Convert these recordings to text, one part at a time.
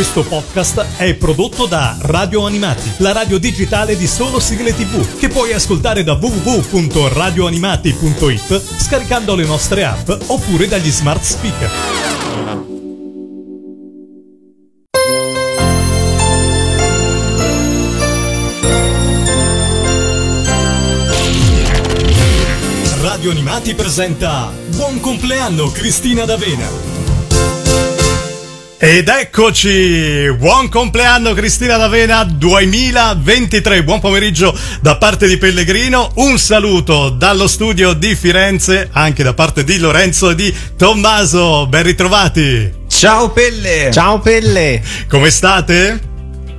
Questo podcast è prodotto da Radio Animati, la radio digitale di solo sigle tv, che puoi ascoltare da www.radioanimati.it scaricando le nostre app oppure dagli smart speaker. Radio Animati presenta Buon compleanno Cristina D'Avena. Ed eccoci! Buon compleanno Cristina D'Avena 2023. Buon pomeriggio da parte di Pellegrino. Un saluto dallo studio di Firenze, anche da parte di Lorenzo e di Tommaso. Ben ritrovati. Ciao Pelle! Ciao Pelle! Come state?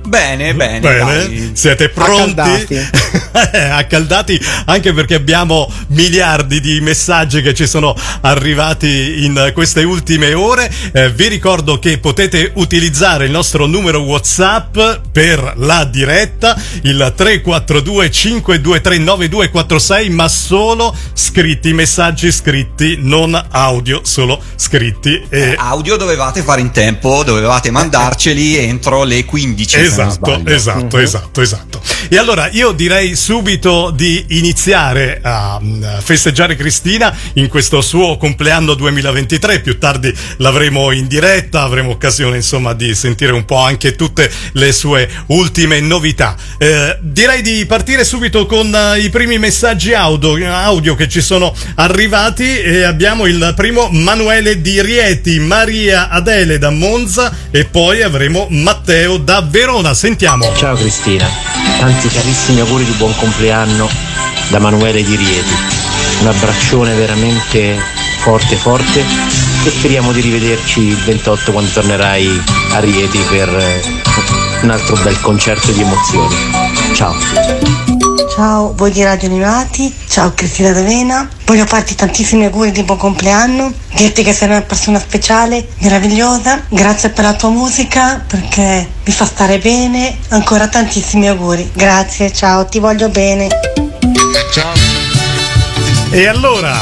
Bene, bene. Bene, dai. siete pronti? Accaldati. Accaldati anche perché abbiamo miliardi di messaggi che ci sono arrivati in queste ultime ore. Eh, vi ricordo che potete utilizzare il nostro numero WhatsApp per la diretta, il 342 523 9246, ma solo scritti, messaggi scritti, non audio, solo scritti. E... Audio dovevate fare in tempo, dovevate mandarceli entro le 15. se non Esatto, esatto, Mhm. esatto, esatto. E allora io direi subito di iniziare a mm, festeggiare Cristina in questo suo compleanno 2023. Più tardi l'avremo in diretta, avremo occasione insomma di sentire un po' anche tutte le sue ultime novità. Eh, direi di partire subito con eh, i primi messaggi audio, audio che ci sono arrivati e abbiamo il primo Manuele di Rieti, Maria Adele da Monza e poi avremo Matteo da Verona. Sentiamo. Ciao Cristina, tanti carissimi auguri di buon compleanno da Manuele di Rieti. Un abbraccione veramente forte forte e speriamo di rivederci il 28 quando tornerai a Rieti per un altro bel concerto di emozioni. Ciao. Ciao, voi di Radio Animati, ciao Cristina D'Avena, voglio farti tantissimi auguri di buon compleanno, dirti che sei una persona speciale, meravigliosa, grazie per la tua musica perché mi fa stare bene, ancora tantissimi auguri, grazie, ciao, ti voglio bene. E allora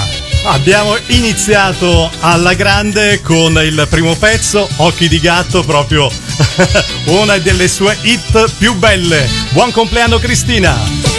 abbiamo iniziato alla grande con il primo pezzo, Occhi di gatto, proprio una delle sue hit più belle. Buon compleanno Cristina!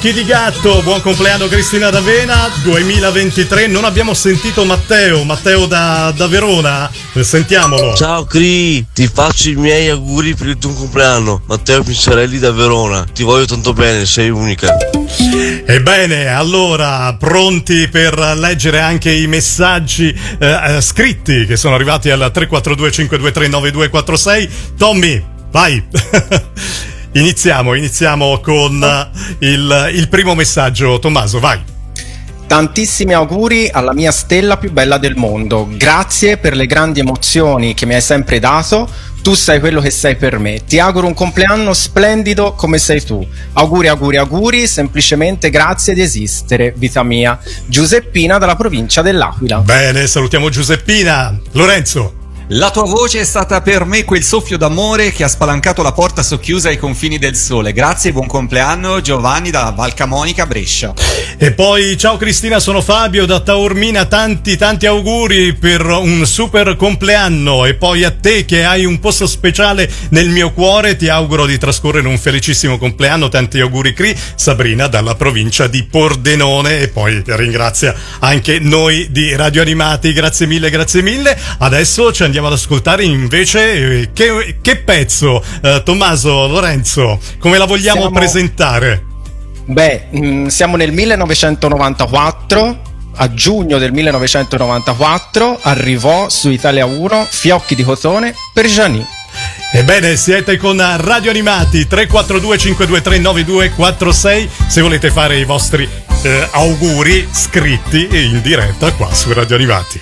Occhi di gatto, buon compleanno Cristina D'Avena 2023. Non abbiamo sentito Matteo, Matteo da, da Verona. Eh, Sentiamolo. Ciao Cri, ti faccio i miei auguri per il tuo compleanno. Matteo Pincerelli da Verona. Ti voglio tanto bene, sei unica. Ebbene, allora, pronti per leggere anche i messaggi eh, eh, scritti che sono arrivati al 342 523 9246. Tommy, vai. iniziamo, iniziamo con eh, il, il primo messaggio. Tommaso, vai. Tantissimi auguri alla mia stella più bella del mondo. Grazie per le grandi emozioni che mi hai sempre dato. Tu sei quello che sei per me. Ti auguro un compleanno splendido come sei tu. Auguri, auguri, auguri. Semplicemente grazie di esistere, vita mia. Giuseppina dalla provincia dell'Aquila. Bene, salutiamo Giuseppina. Lorenzo. La tua voce è stata per me quel soffio d'amore che ha spalancato la porta socchiusa ai confini del sole. Grazie e buon compleanno Giovanni da Valcamonica Brescia. E poi ciao Cristina, sono Fabio da Taormina, tanti tanti auguri per un super compleanno e poi a te che hai un posto speciale nel mio cuore ti auguro di trascorrere un felicissimo compleanno, tanti auguri Cri, Sabrina dalla provincia di Pordenone e poi ringrazia anche noi di Radio Animati, grazie mille, grazie mille. Adesso ci andiamo ad ascoltare invece eh, che, che pezzo, eh, Tommaso, Lorenzo, come la vogliamo Siamo- presentare? Beh, mm, siamo nel 1994. A giugno del 1994 arrivò su Italia 1 Fiocchi di cotone per Gianni. Ebbene, siete con Radio Animati 342 523 9246 se volete fare i vostri eh, auguri scritti in diretta qua su Radio Animati.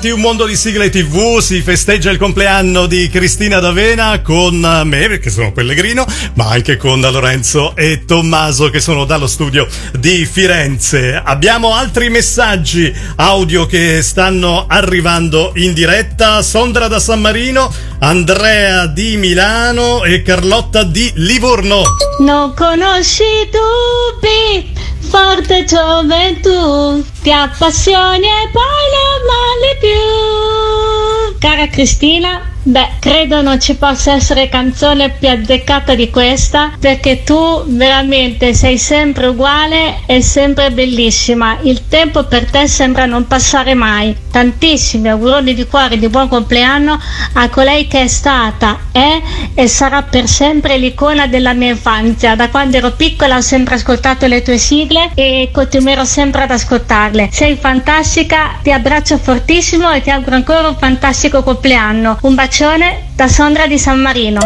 Animati, un mondo di sigle TV, si festeggia il compleanno di Cristina D'Avena con me, perché sono Pellegrino, ma anche con Lorenzo e Tommaso che sono dallo studio di Firenze. Abbiamo altri messaggi audio che stanno arrivando in diretta. Sondra da San Marino, Andrea di Milano e Carlotta di Livorno. Non conosci dubbi, forte gioventù, ti appassioni e poi non molli più. Cara Cristina, beh, credo non ci possa essere canzone più azzeccata di questa, perché tu veramente sei sempre uguale e sempre bellissima. Il tempo per te sembra non passare mai. Tantissimi auguroni di cuore di buon compleanno a colei che è stata, è e sarà per sempre l'icona della mia infanzia. Da quando ero piccola ho sempre ascoltato le tue sigle e continuerò sempre ad ascoltarle. Sei fantastica, ti abbraccio fortissimo e ti auguro ancora un fantastico compleanno. Un bacione da Sondra di San Marino.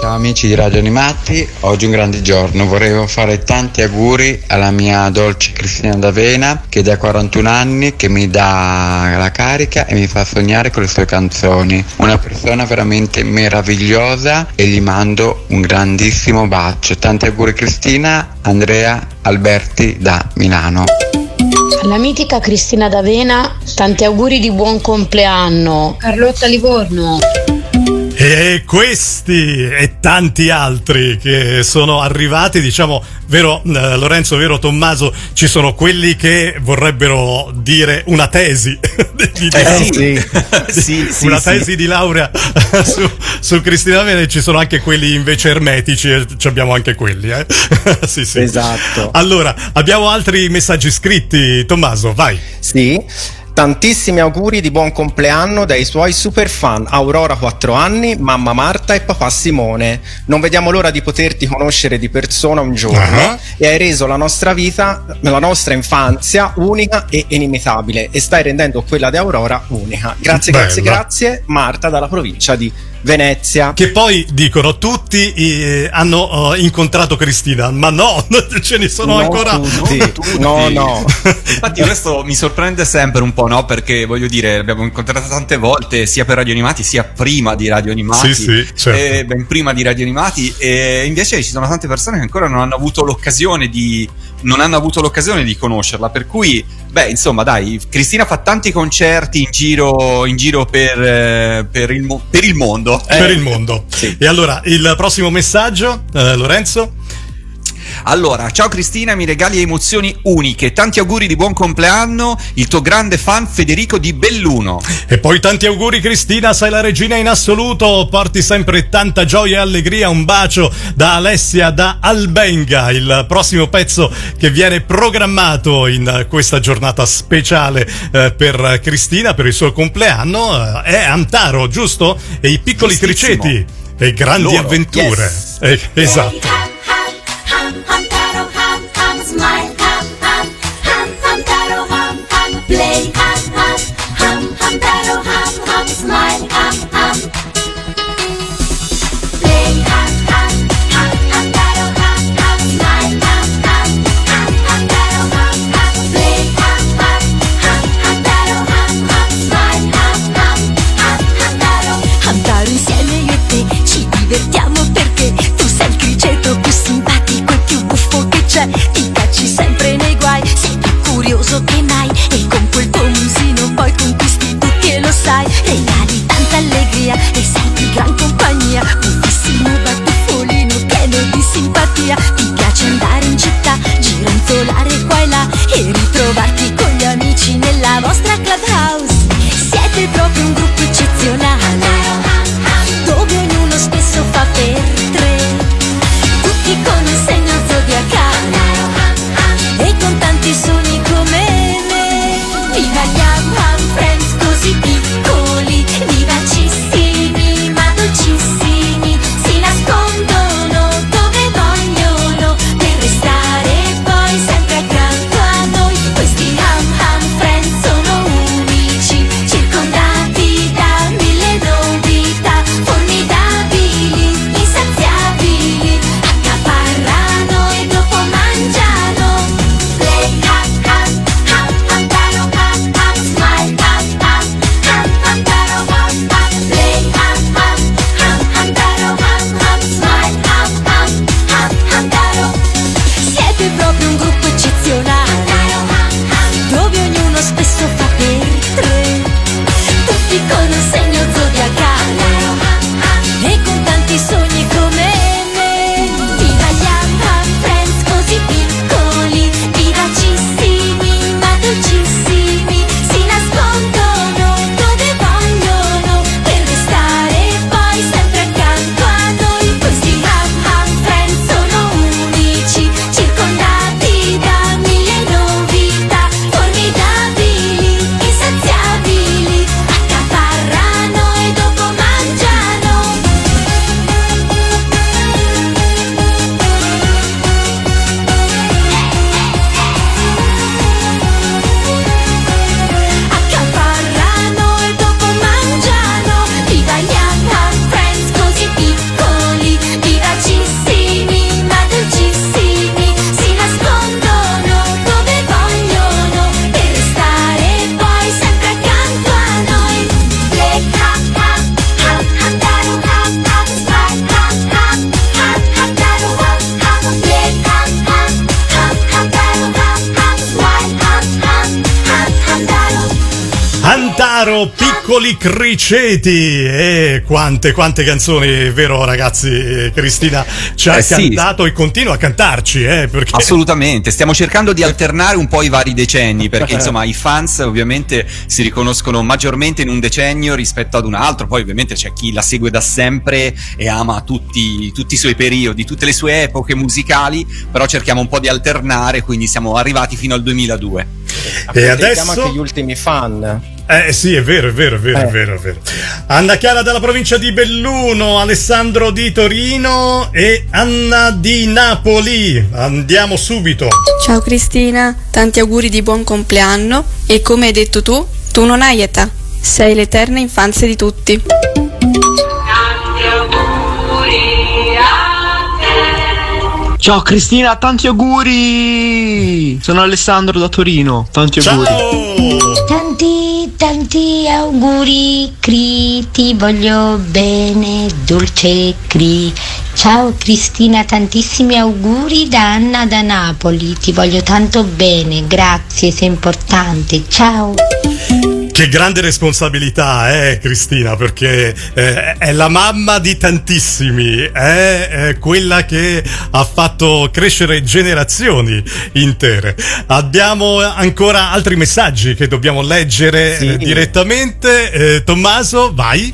Ciao amici di Radio Animati, oggi è un grande giorno, vorrei fare tanti auguri alla mia dolce Cristina D'Avena che da 41 anni che mi dà la carica e mi fa sognare con le sue canzoni. Una persona veramente meravigliosa e gli mando un grandissimo bacio. Tanti auguri Cristina, Andrea Alberti da Milano. Alla mitica Cristina D'Avena, tanti auguri di buon compleanno. Carlotta Livorno. E questi e tanti altri che sono arrivati, diciamo, vero eh, Lorenzo, vero Tommaso, ci sono quelli che vorrebbero dire una tesi di, di Eh, sì. Sì, sì, una tesi di laurea su, su Cristina Vene, ci sono anche quelli invece ermetici e ci abbiamo anche quelli, eh? sì, sì. Esatto. Allora, abbiamo altri messaggi scritti, Tommaso, vai. Sì. Tantissimi auguri di buon compleanno dai suoi super fan Aurora 4 anni, mamma Marta e papà Simone. Non vediamo l'ora di poterti conoscere di persona un giorno Ah. e hai reso la nostra vita, la nostra infanzia unica e inimitabile e stai rendendo quella di Aurora unica. Grazie, grazie, Bella. grazie. Marta dalla provincia di Venezia. Che poi dicono tutti eh, hanno eh, incontrato Cristina, ma no, ce ne sono Non ancora. tutti. No, no. Infatti questo mi sorprende sempre un po', no? Perché voglio dire, l'abbiamo incontrato tante volte sia per Radio Animati sia prima di Radio Animati. Sì, sì, certo. e ben prima di Radio Animati e invece ci sono tante persone che ancora non hanno avuto l'occasione di non hanno avuto l'occasione di conoscerla, per cui beh, insomma, dai, Cristina fa tanti concerti in giro in giro per, eh, per, il, per il mondo. per Eh, il mondo. Sì. E allora, il prossimo messaggio, eh, Lorenzo? Allora, ciao Cristina, mi regali emozioni uniche. Tanti auguri di buon compleanno, il tuo grande fan Federico di Belluno. E poi tanti auguri Cristina, sei la regina in assoluto, porti sempre tanta gioia e allegria, un bacio da Alessia da Albenga, il prossimo pezzo che viene programmato in questa giornata speciale eh, per Cristina, per il suo compleanno, eh, è Antaro, giusto? E i piccoli criceti e grandi Loro, avventure. yes. Eh, esatto. follia Buffissimo battufolino pieno di simpatia. Ti piace andare in città, gironzolare qua e là E ritrovarti con caro Piccoli Criceti. E quante, quante canzoni, è vero ragazzi? Cristina ci ha Eh, sì. cantato e continua a cantarci, eh, perché... Assolutamente, stiamo cercando di alternare un po' i vari decenni perché insomma i fans ovviamente si riconoscono maggiormente in un decennio rispetto ad un altro, poi ovviamente c'è chi la segue da sempre e ama tutti, tutti i suoi periodi, tutte le sue epoche musicali, però cerchiamo un po' di alternare, quindi siamo arrivati fino al 2002. E adesso... anche gli ultimi fan. Eh sì, è vero, è vero, è vero, è Eh. vero, è vero. Anna Chiara dalla provincia di Belluno, Alessandro di Torino e Anna di Napoli. Andiamo subito. Ciao Cristina, tanti auguri di buon compleanno e come hai detto tu, tu non hai età, sei l'eterna infanzia di tutti. Ciao Cristina, tanti auguri! Sono Alessandro da Torino, tanti auguri. Tanti, tanti auguri, Cri, ti voglio bene, dolce Cri. Ciao Cristina, tantissimi auguri da Anna da Napoli, ti voglio tanto bene, grazie, sei importante, ciao. Che grande responsabilità, eh, Cristina, perché eh, è la mamma di tantissimi, è, è quella che ha fatto crescere generazioni intere. Abbiamo ancora altri messaggi che dobbiamo leggere Sì. eh, direttamente. Eh, Tommaso, vai.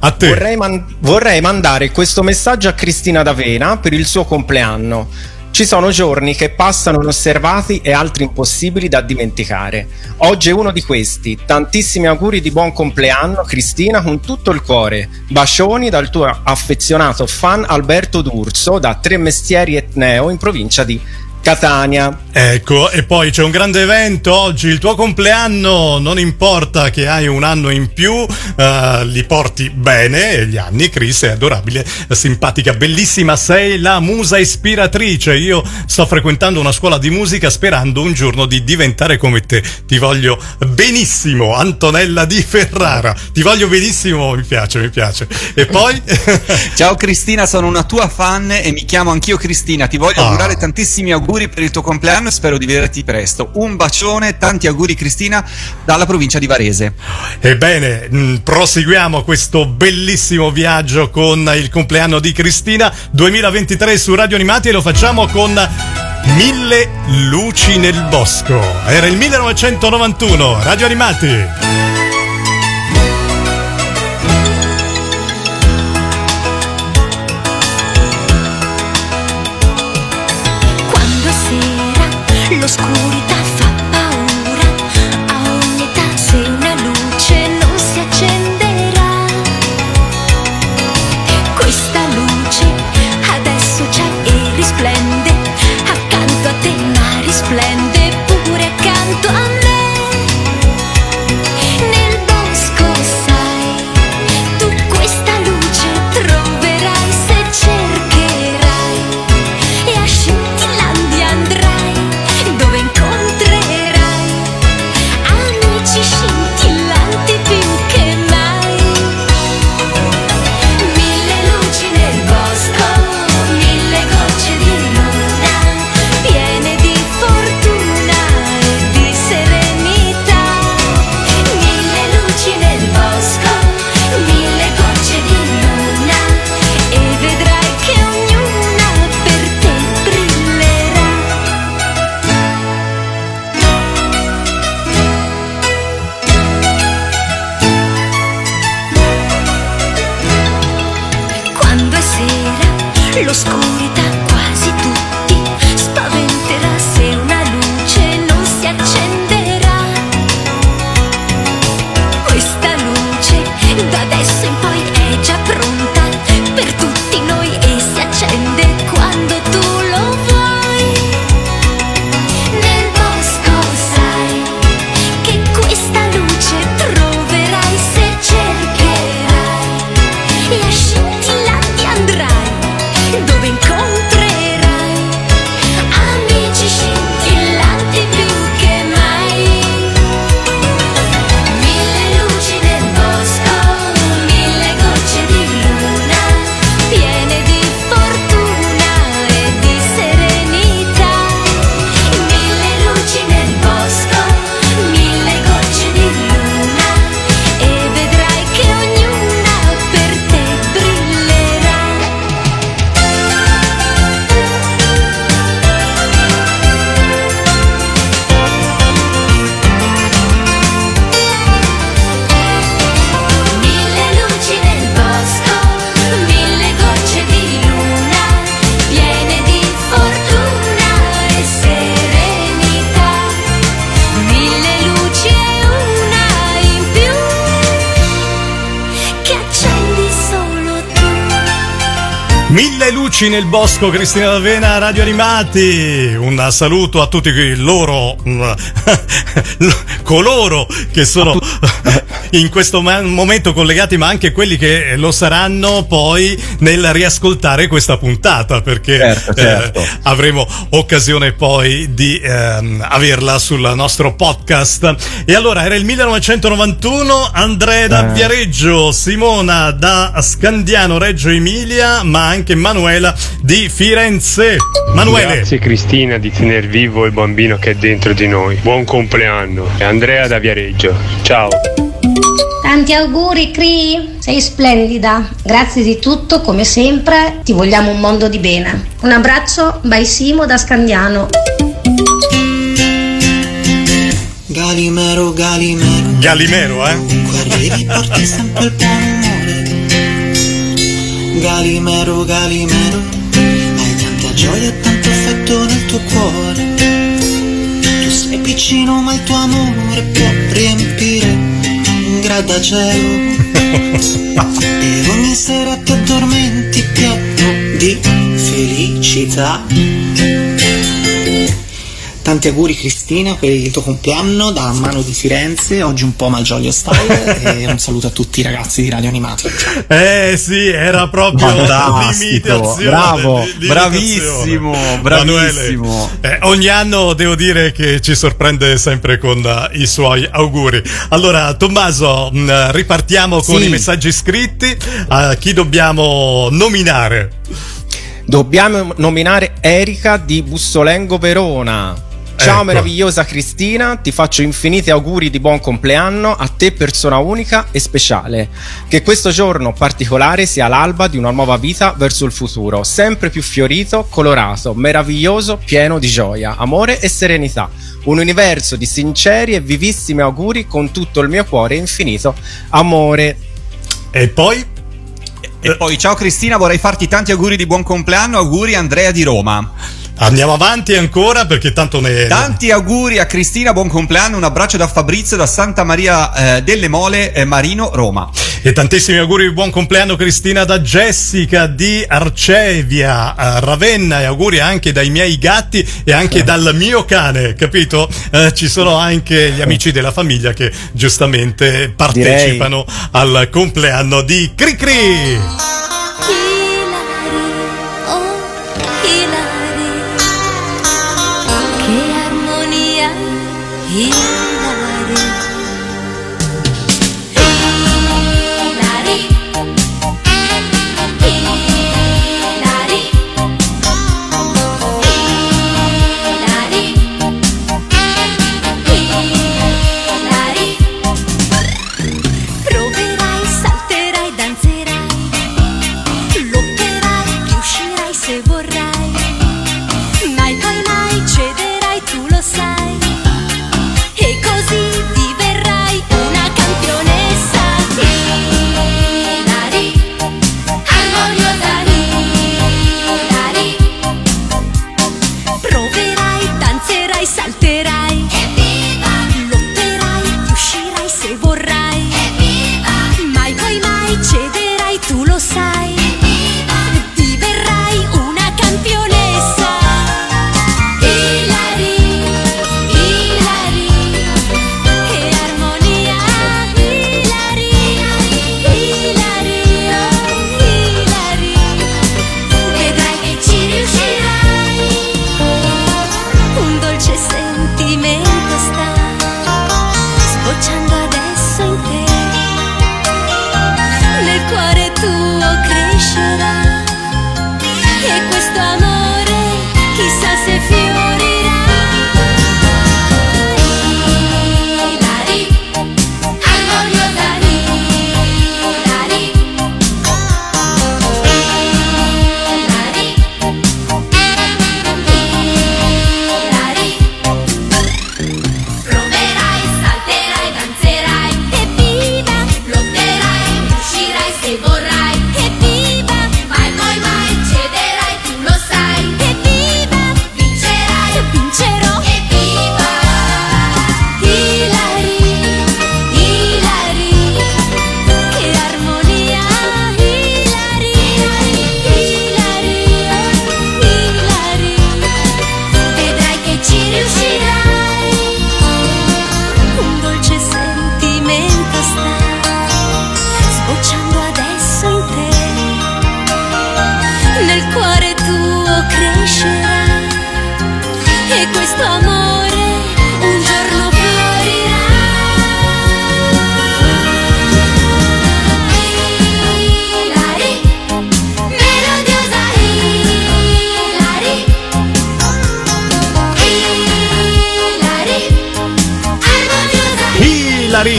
A te. Vorrei, man- vorrei mandare questo messaggio a Cristina D'Avena per il suo compleanno. Ci sono giorni che passano inosservati e altri impossibili da dimenticare. Oggi è uno di questi. Tantissimi auguri di buon compleanno, Cristina, con tutto il cuore. Bacioni dal tuo affezionato fan Alberto D'Urso da Tre Mestieri Etneo in provincia di Catania. Ecco, e poi c'è un grande evento oggi, il tuo compleanno, non importa che hai un anno in più, eh, li porti bene gli anni, Chris è adorabile, simpatica, bellissima, sei la musa ispiratrice, io sto frequentando una scuola di musica sperando un giorno di diventare come te, ti voglio benissimo, Antonella di Ferrara, ti voglio benissimo, mi piace, mi piace. E poi... Ciao Cristina, sono una tua fan e mi chiamo anch'io Cristina. Ti voglio Ah. augurare tantissimi auguri per il tuo compleanno e spero di vederti presto. Un bacione, tanti auguri Cristina dalla provincia di Varese. Ebbene, mh, proseguiamo questo bellissimo viaggio con il compleanno di Cristina 2023 su Radio Animati e lo facciamo con Mille luci nel bosco. Era il 1991, Radio Animati. Bosco, Cristina D'Avena, Radio Animati. Un saluto a tutti loro, coloro che sono in questo momento collegati, ma anche quelli che lo saranno poi nel riascoltare questa puntata, perché Certo, certo. eh, avremo occasione poi di ehm, averla sul nostro podcast. E allora era il 1991, Andrea da Eh. Viareggio, Simona da Scandiano Reggio Emilia, ma anche Manuela di Firenze. Manuele. Grazie Cristina di tener vivo il bambino che è dentro di noi. Buon compleanno. E Andrea da Viareggio. Ciao. Tanti auguri, Cri! Sei splendida. Grazie di tutto, come sempre. Ti vogliamo un mondo di bene. Un abbraccio, by Simo da Scandiano. Galimero, Galimero. Galimero, eh? Ovunque arrivi porti sempre il buon umore. Galimero, Galimero. Hai tanta gioia e tanto affetto nel tuo cuore. Tu sei piccino ma il tuo amore può riempire grattacielo. e ogni sera ti addormenti pieno di felicità. Tanti auguri Cristina per il tuo compleanno da Mano di Firenze, oggi un po' Malgioglio style e un saluto a tutti i ragazzi di Radio Animati. Eh sì, era proprio Fantastico, l'imitazione. bravo, l'imitazione. bravissimo, bravissimo. Manuele, eh, ogni anno devo dire che ci sorprende sempre con eh, i suoi auguri. Allora, Tommaso, mh, ripartiamo con Sì. i messaggi scritti. A chi dobbiamo nominare? Dobbiamo nominare Erika di Bussolengo Verona. Ciao Ecco. meravigliosa Cristina, ti faccio infiniti auguri di buon compleanno a te persona unica e speciale. Che questo giorno particolare sia l'alba di una nuova vita verso il futuro, sempre più fiorito, colorato, meraviglioso, pieno di gioia, amore e serenità. Un universo di sinceri e vivissimi auguri con tutto il mio cuore infinito amore. E poi? E poi ciao Cristina, vorrei farti tanti auguri di buon compleanno, auguri Andrea di Roma. Andiamo avanti ancora perché tanto ne... Tanti auguri a Cristina, buon compleanno, un abbraccio da Fabrizio da Santa Maria eh, delle Mole, eh, Marino, Roma. E tantissimi auguri di buon compleanno Cristina da Jessica di Arcevia, a Ravenna e auguri anche dai miei gatti e anche dal mio cane, capito? Eh, ci sono anche gli amici della famiglia che giustamente partecipano al compleanno di Cricri.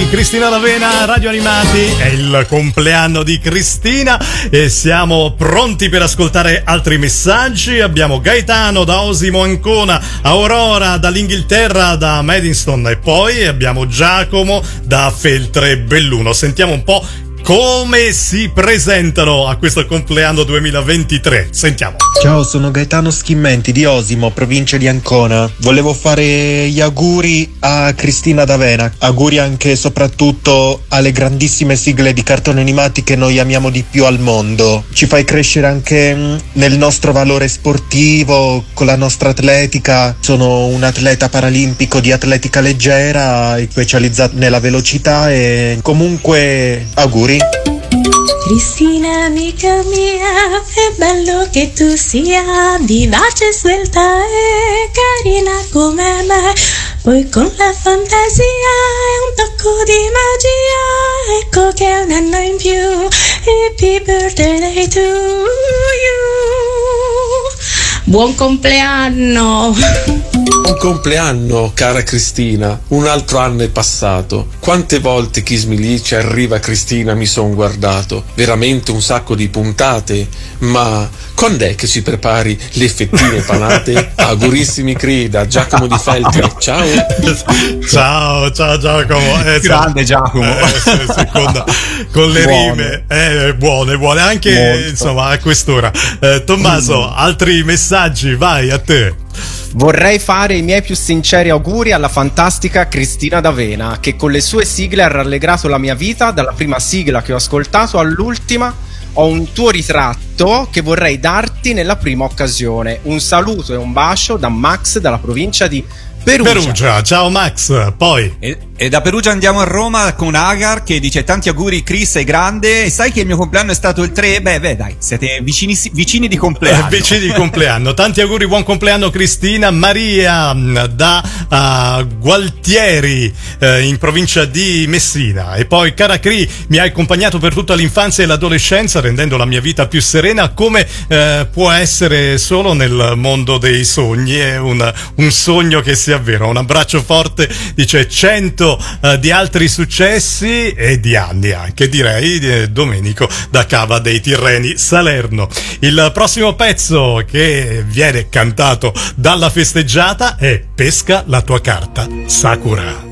Cristina Lavena, Radio Animati, è il compleanno di Cristina e siamo pronti per ascoltare altri messaggi. Abbiamo Gaetano da Osimo Ancona, Aurora dall'Inghilterra, da Madiston e poi abbiamo Giacomo da Feltre Belluno. Sentiamo un po' come si presentano a questo compleanno 2023. Sentiamo. Ciao, sono Gaetano Schimmenti di Osimo, provincia di Ancona. Volevo fare gli auguri a Cristina D'Avena. Auguri anche e soprattutto alle grandissime sigle di cartoni animati che noi amiamo di più al mondo. Ci fai crescere anche mm, nel nostro valore sportivo, con la nostra atletica. Sono un atleta paralimpico di atletica leggera, specializzato nella velocità e comunque auguri. Cristina amica mia, è bello che tu sia vivace, svelta e carina come me. Poi con la fantasia e un tocco di magia, ecco che è un anno in più. Happy birthday to you. Buon compleanno! Buon compleanno, cara Cristina. Un altro anno è passato. Quante volte Kiss Me Dice arriva Cristina mi son guardato. Veramente un sacco di puntate. Ma quando è che ci prepari le fettine panate? Augurissimi Crida, Giacomo di Feltre. Ciao. Ciao, ciao Giacomo. Eh, Grande Giacomo. Eh, se- seconda, con le Buono. rime. Eh, buone, buone. Anche Molto. insomma a quest'ora. Eh, Tommaso, altri messaggi, vai a te. Vorrei fare i miei più sinceri auguri alla fantastica Cristina D'Avena, che con le sue sigle ha rallegrato la mia vita, dalla prima sigla che ho ascoltato all'ultima. Ho un tuo ritratto che vorrei darti nella prima occasione. Un saluto e un bacio da Max dalla provincia di Perugia. Perugia, ciao Max. Poi. E, e da Perugia andiamo a Roma con Agar che dice tanti auguri Chris è grande e sai che il mio compleanno è stato il 3? Beh, beh, dai, siete vicini, vicini di compleanno. Eh, vicini di compleanno. Tanti auguri, buon compleanno Cristina Maria mh, da ah, Gualtieri eh, in provincia di Messina. E poi cara Cri, mi hai accompagnato per tutta l'infanzia e l'adolescenza rendendo la mia vita più serena come eh, può essere solo nel mondo dei sogni. È un, un sogno che si avvera. Un abbraccio forte, dice 100 eh, di altri successi e di anni anche direi eh, Domenico da Cava dei Tirreni Salerno. Il prossimo pezzo che viene cantato dalla festeggiata è Pesca la tua carta, Sakura.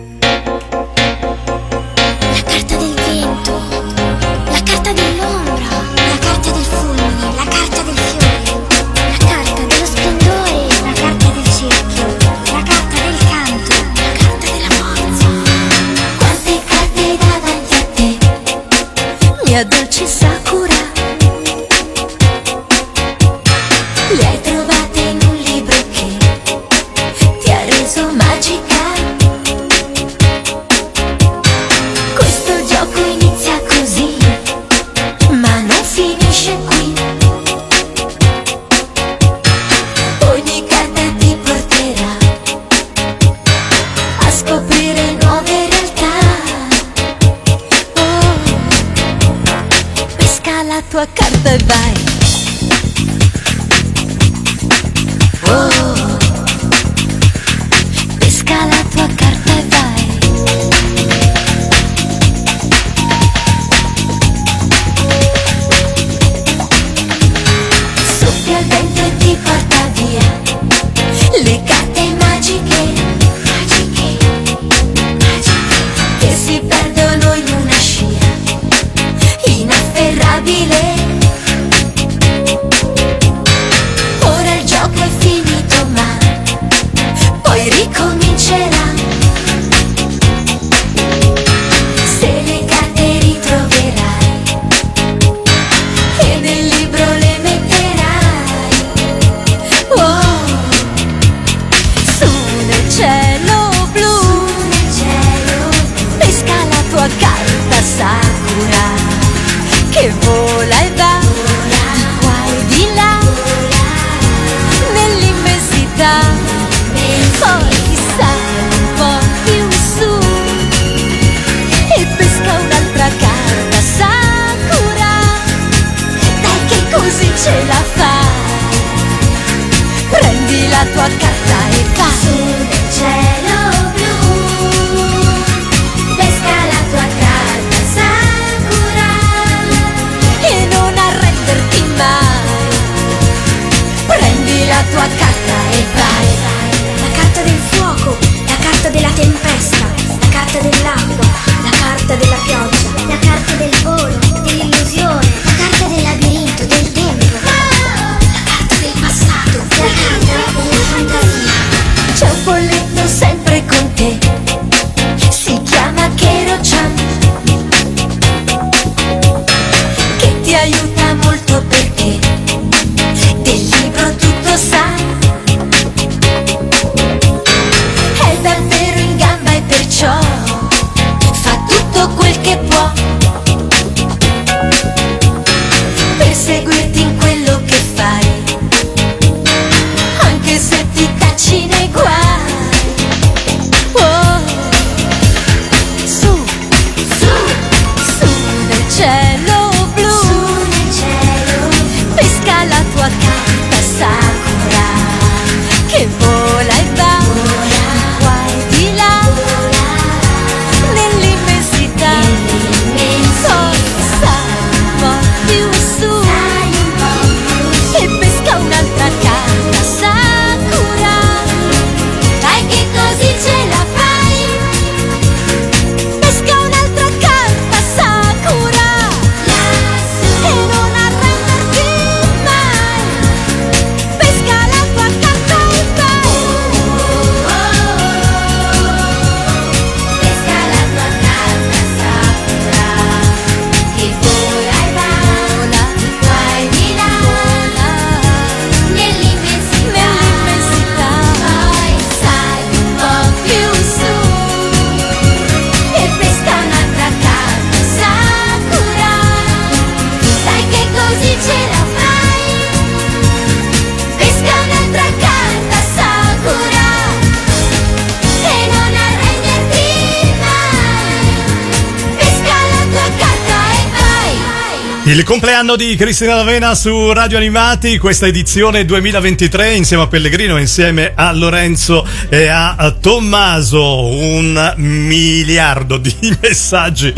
Compleanno di Cristina D'Avena su Radio Animati, questa edizione 2023 insieme a Pellegrino, insieme a Lorenzo e a Tommaso, un miliardo di messaggi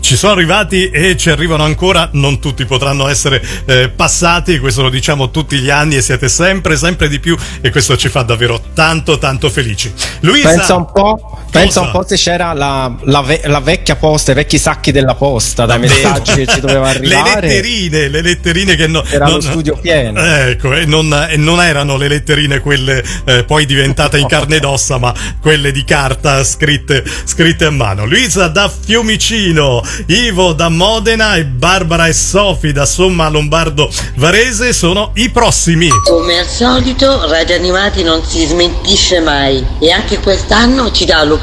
ci sono arrivati e ci arrivano ancora, non tutti potranno essere eh, passati, questo lo diciamo tutti gli anni e siete sempre, sempre di più e questo ci fa davvero tanto, tanto felici. Luisa, pensa un po', pensa un po' se c'era la, la ve- la vecchia posta, i vecchi sacchi della posta, dai messaggi che ci doveva arrivare. Le letterine, le letterine che no, Era non, lo studio pieno. Ecco, e non, e non erano le letterine quelle eh, poi diventate in carne ed ossa, ma quelle di carta scritte, scritte a mano. Luisa da Fiumicino, Ivo da Modena e Barbara e Sofi da Somma Lombardo Varese sono i prossimi. Come al solito, Radio Animati non si smentisce mai e anche quest'anno ci dà l'opportunità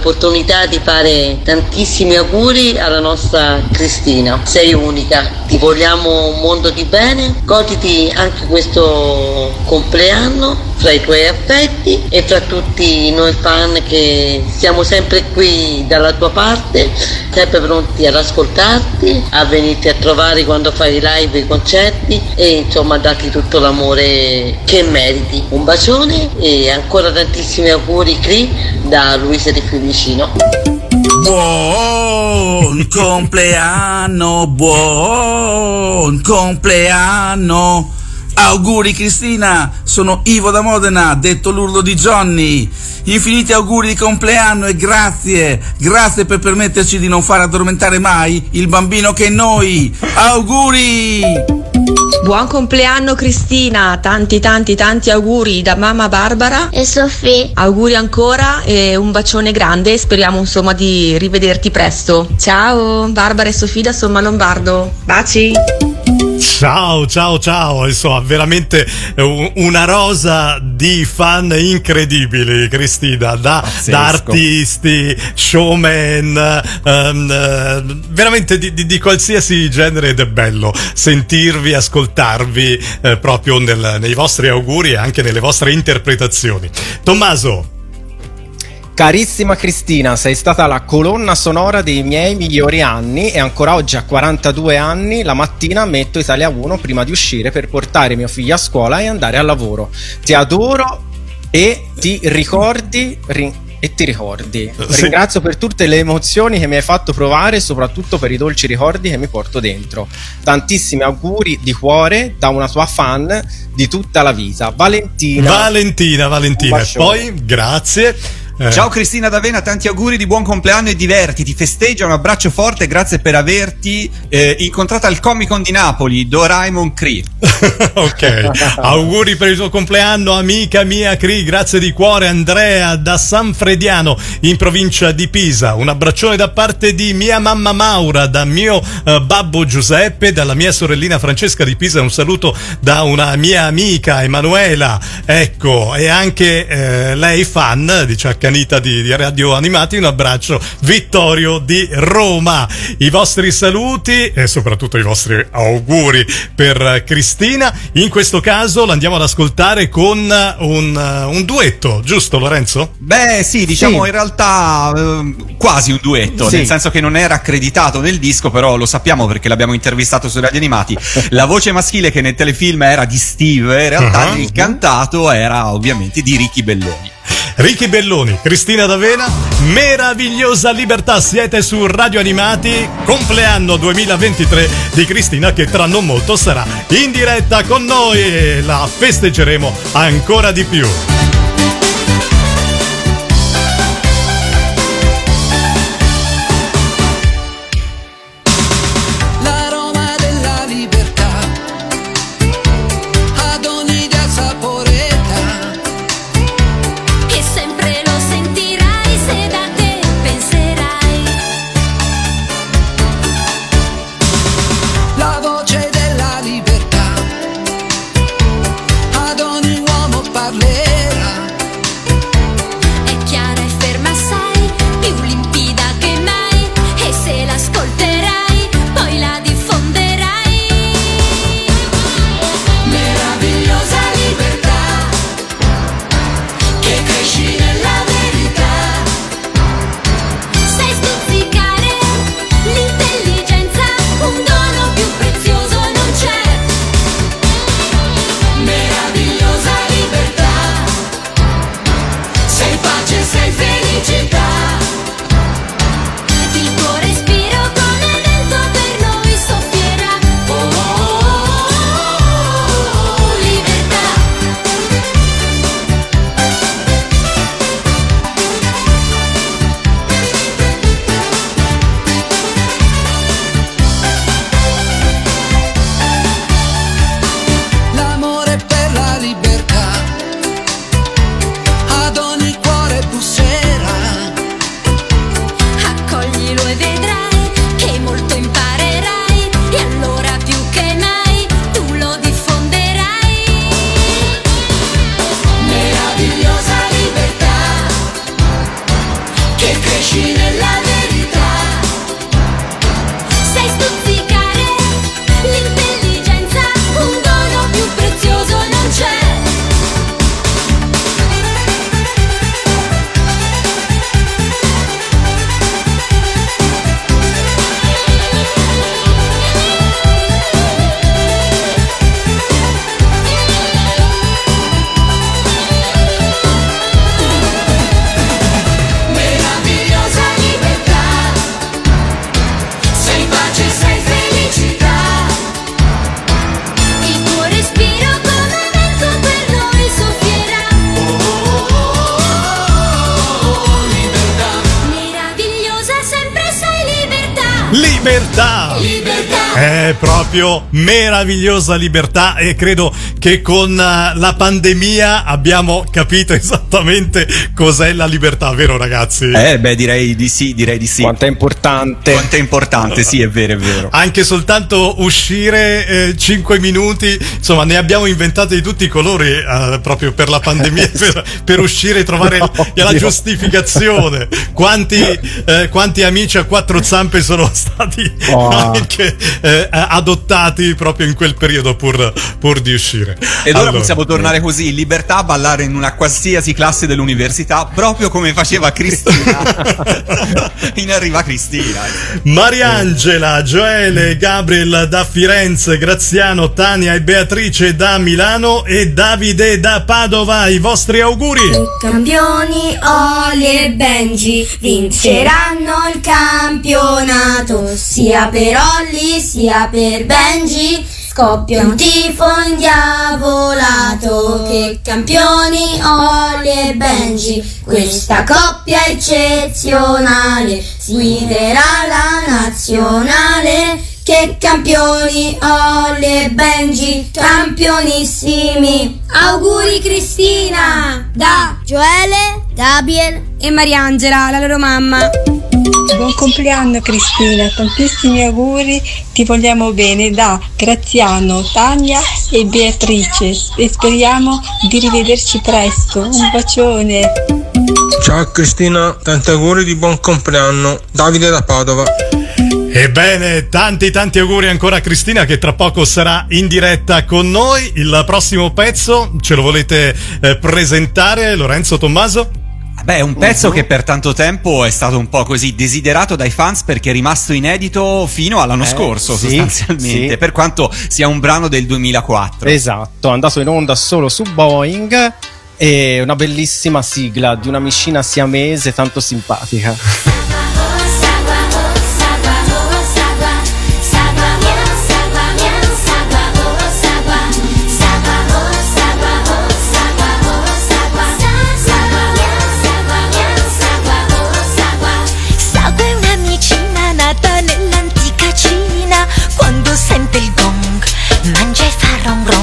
di fare tantissimi auguri alla nostra Cristina. Sei unica, ti vogliamo un mondo di bene, goditi anche questo compleanno fra i tuoi affetti e fra tutti noi fan che siamo sempre qui dalla tua parte, sempre pronti ad ascoltarti, a venirti a trovare quando fai live i concerti e insomma a darti tutto l'amore che meriti. Un bacione e ancora tantissimi auguri Cri da Luisa di Fiumicino. Buon compleanno, buon compleanno. Auguri Cristina, sono Ivo da Modena, detto l'urlo di Johnny. Infiniti auguri di compleanno e grazie, grazie per permetterci di non far addormentare mai il bambino che è noi. Auguri! Buon compleanno Cristina, tanti tanti tanti auguri da mamma Barbara e Sofì. Auguri ancora e un bacione grande, speriamo insomma di rivederti presto. Ciao Barbara e Sofì da Somma Lombardo. Baci! Ciao, ciao, ciao, insomma, veramente un- una rosa di fan incredibili, Cristina, da, da artisti, showman, eh, veramente di, di- di qualsiasi genere ed è bello sentirvi, ascoltarvi eh, proprio nel- nei vostri auguri e anche nelle vostre interpretazioni. Tommaso, Carissima Cristina, sei stata la colonna sonora dei miei migliori anni e ancora oggi a 42 anni la mattina metto Italia 1 prima di uscire per portare mio figlio a scuola e andare al lavoro. Ti adoro e ti ricordi ri- e ti ricordi. Sì. Ringrazio per tutte le emozioni che mi hai fatto provare e soprattutto per i dolci ricordi che mi porto dentro. Tantissimi auguri di cuore da una tua fan di tutta la vita, Valentina. Valentina, Valentina, e poi grazie. Eh, Ciao Cristina D'Avena, tanti auguri di buon compleanno e divertiti, festeggia, un abbraccio forte, grazie per averti eh, incontrata al Comic Con di Napoli, Doraemon Cree. ok, auguri per il tuo compleanno, amica mia Cri, grazie di cuore Andrea da San Frediano in provincia di Pisa. Un abbraccione da parte di mia mamma Maura, da mio eh, babbo Giuseppe, dalla mia sorellina Francesca di Pisa. Un saluto da una mia amica Emanuela. Ecco, e anche eh, lei fan, dice accanita di, di Radio Animati. Un abbraccio, Vittorio di Roma. I vostri saluti e soprattutto i vostri auguri per Cristina. In questo caso l'andiamo ad ascoltare con un, un duetto, giusto Lorenzo? Beh, sì, diciamo Sì. in realtà ehm, quasi un duetto, Sì. nel senso che non era accreditato nel disco, però lo sappiamo perché l'abbiamo intervistato su Radio Animati. La voce maschile che nel telefilm era di Steve, in realtà Ah. il cantato era ovviamente di Ricky Belloni. Ricky Belloni, Cristina D'Avena, meravigliosa libertà, siete su Radio Animati, compleanno 2023 di Cristina che tra non molto sarà in diretta con noi e la festeggeremo ancora di più. È proprio meravigliosa libertà e credo che con eh, la pandemia abbiamo capito esattamente cos'è la libertà, vero ragazzi? Eh, beh, direi di sì, direi di sì. Quanto è importante. Quanto è importante, sì, è vero, è vero. Anche soltanto uscire 5 minuti, insomma, ne abbiamo inventate di tutti i colori eh, proprio per la pandemia, per, per uscire e trovare No, la io- giustificazione. Quanti, eh, quanti amici a quattro zampe sono stati Oh. anche eh, adottati proprio in quel periodo pur, pur di uscire. Ed ora Allora, possiamo tornare così in libertà a ballare in una qualsiasi classe dell'università, proprio come faceva Cristina. in Arriva Cristina. Mariangela, Gioele, Gabriel da Firenze, Graziano, Tania e Beatrice da Milano e Davide da Padova. I vostri auguri! Campioni Oli e Benji vinceranno il campionato sia per Olli sia per Benji scoppia un tifo indiavolato che campioni Oli e Benji. Questa coppia eccezionale guiderà la nazionale che campioni Olli e Benji campionissimi auguri Cristina da Gioele Gabriel e Mariangela la loro mamma Buon compleanno Cristina, tantissimi auguri, ti vogliamo bene da Graziano, Tania e Beatrice e speriamo di rivederci presto. Un bacione. Ciao Cristina, tanti auguri di buon compleanno. Davide da Padova. Ebbene, tanti tanti auguri ancora a Cristina che tra poco sarà in diretta con noi. Il prossimo pezzo ce lo volete eh, presentare, Lorenzo Tommaso? Beh, è un pezzo che per tanto tempo è stato un po' così desiderato dai fans perché è rimasto inedito fino all'anno Eh, scorso, sì, sostanzialmente, sì. per quanto sia un brano del 2004. Esatto, è andato in onda solo su Boeing e una bellissima sigla di una miscina siamese tanto simpatica. mangia e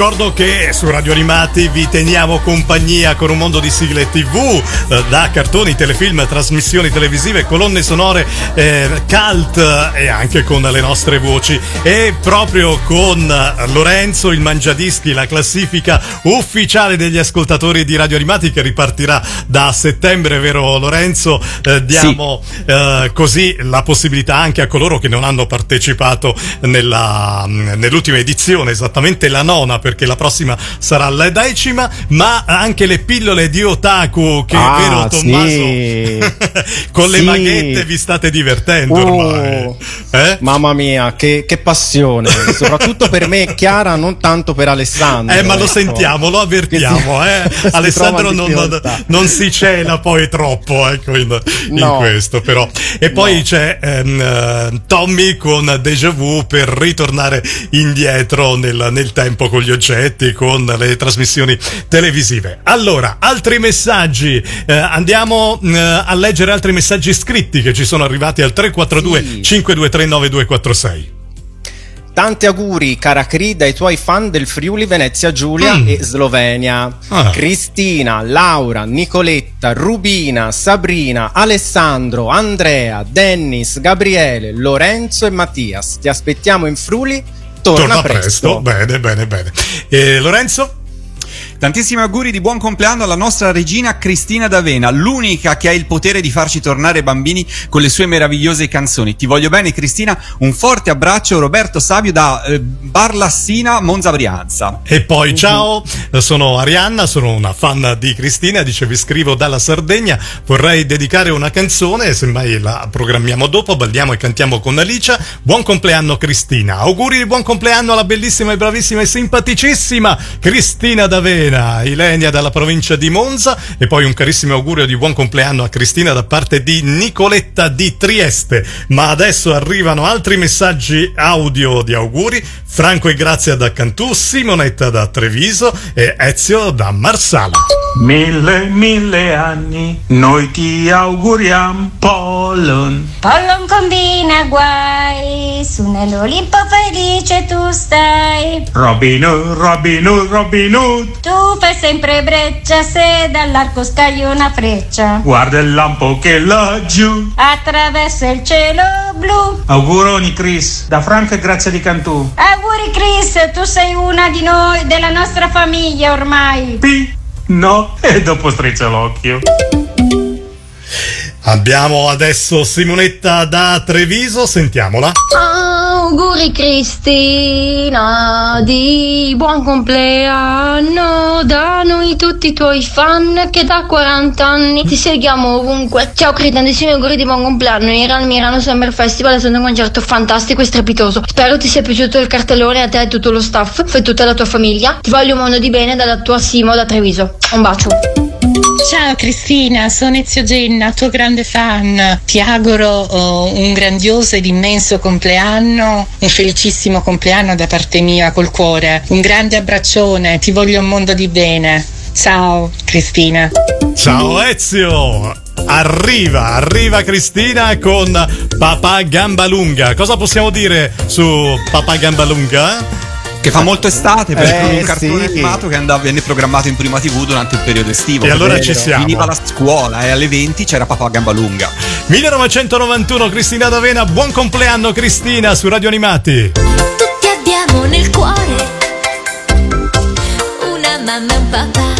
ricordo che su Radio Animati vi teniamo compagnia con un mondo di sigle tv, eh, da cartoni, telefilm, trasmissioni televisive, colonne sonore, eh, cult eh, e anche con le nostre voci. E proprio con eh, Lorenzo, il Mangiadischi, la classifica ufficiale degli ascoltatori di Radio Animati che ripartirà da settembre, vero Lorenzo? Eh, diamo eh, così la possibilità anche a coloro che non hanno partecipato nella, nell'ultima edizione, esattamente la nona, perché la prossima sarà la decima, ma anche le pillole di Otaku, che Ah, vero Tommaso? sì. Con le Sì. maghette vi state divertendo Oh, ormai. Eh? Mamma mia, che, che passione! Soprattutto per me e Chiara, non tanto per Alessandro. Eh, ma lo ecco. sentiamo, lo avvertiamo, eh. si Alessandro trova in non, difficoltà. non si cela poi troppo, ecco, in, in No. questo, però. E poi c'è ehm, eh, Tommy con Deja Vu per ritornare indietro nel, nel tempo con gli oggetti, con le trasmissioni televisive. Allora, altri messaggi. Eh, andiamo eh, a leggere altri messaggi scritti che ci sono arrivati al 342 523 9246. Tanti auguri, cara Cri, dai tuoi fan del Friuli Venezia Giulia Mm. e Slovenia. Ah. Cristina, Laura, Nicoletta, Rubina, Sabrina, Alessandro, Andrea, Dennis, Gabriele, Lorenzo e Mattias. Ti aspettiamo in Friuli. Torna, Torna presto. presto. Bene, bene, bene. E Lorenzo? Tantissimi auguri di buon compleanno alla nostra regina Cristina D'Avena, l'unica che ha il potere di farci tornare bambini con le sue meravigliose canzoni. Ti voglio bene Cristina, un forte abbraccio Roberto Savio da eh, Barlassina, Monza Brianza. E poi ciao, sono Arianna, sono una fan di Cristina, dice vi scrivo dalla Sardegna, vorrei dedicare una canzone, semmai la programmiamo dopo, balliamo e cantiamo con Alicia. Buon compleanno Cristina, auguri di buon compleanno alla bellissima e bravissima e simpaticissima Cristina D'Avena, Ilenia dalla provincia di Monza e poi un carissimo augurio di buon compleanno a Cristina da parte di Nicoletta di Trieste. Ma adesso arrivano altri messaggi audio di auguri, Franco e Grazia da Cantù, Simonetta da Treviso e Ezio da Marsala. Mille, mille anni, noi ti auguriamo Pollon. Pollon combina guai, su nell'Olimpo felice tu stai. Robin Hood, Robin Hood, Robin Hood. Tu fai sempre breccia se dall'arco scagli una freccia. Guarda il lampo che laggiù. Attraverso il cielo blu. Auguroni Chris, da Franco e Grazia di Cantù. Auguri Chris, tu sei una di noi, della nostra famiglia ormai. P. No, e dopo strizza l'occhio. Abbiamo adesso Simonetta da Treviso, sentiamola. Auguri Cristina di buon compleanno da noi tutti i tuoi fan che da 40 anni ti seguiamo ovunque. Ciao Cri, tantissimi auguri di buon compleanno. Era al Milano Summer Festival, è stato un concerto fantastico e strepitoso. Spero ti sia piaciuto il cartellone a te e tutto lo staff e tutta la tua famiglia. Ti voglio un mondo di bene dalla tua Simo da Treviso. Un bacio. Ciao Cristina, sono Ezio Genna, tuo grande fan. Ti auguro oh, un grandioso ed immenso compleanno, un felicissimo compleanno da parte mia col cuore. Un grande abbraccione, ti voglio un mondo di bene. Ciao Cristina. Ciao Ezio! Arriva, arriva Cristina con Papà Gambalunga. Cosa possiamo dire su Papà Gambalunga? Che fa molto estate perché Eh, è un cartone sì. animato che andava, venne programmato in prima tv durante il periodo estivo. E allora ci siamo. Finiva la scuola e alle 20 c'era papà a gamba lunga. 1991 Cristina D'Avena, buon compleanno Cristina su Radio Animati. Tutti abbiamo nel cuore una mamma e un papà.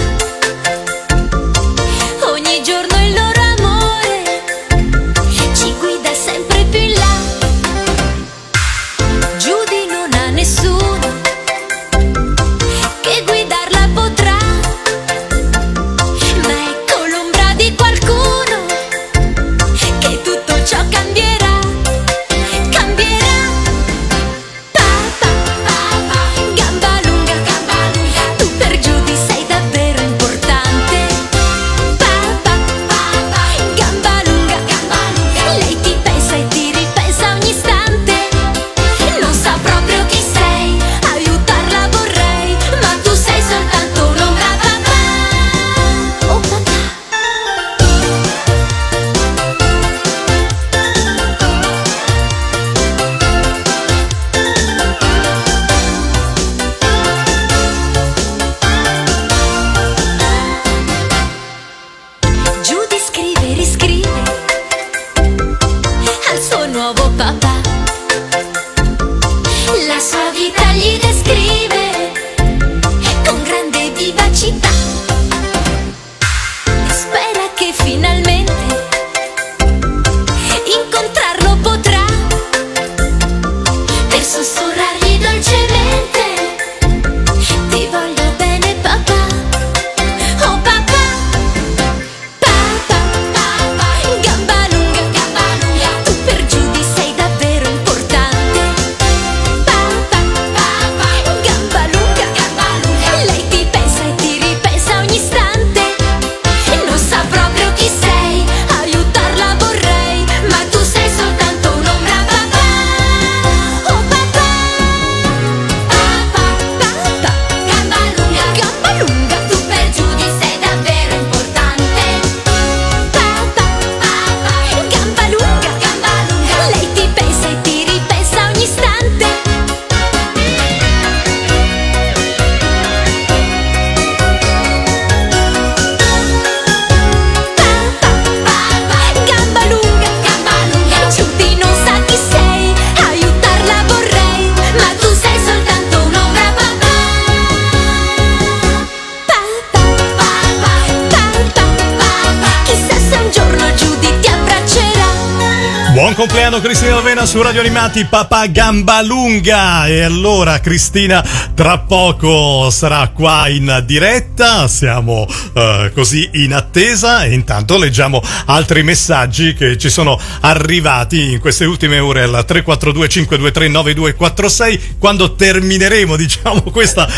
Su Radio Animati Papà Gamba Lunga. E allora Cristina tra poco sarà qua in diretta. Siamo eh, così in attesa. E intanto leggiamo altri messaggi che ci sono arrivati in queste ultime ore al 342 523 9246 quando termineremo diciamo questa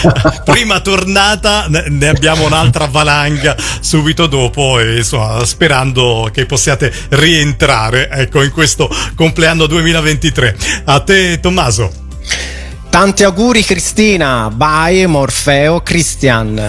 prima tornata ne abbiamo un'altra valanga subito dopo e insomma sperando che possiate rientrare ecco in questo compleanno 2023 a te Tommaso Tanti auguri Cristina, bye Morfeo Christian.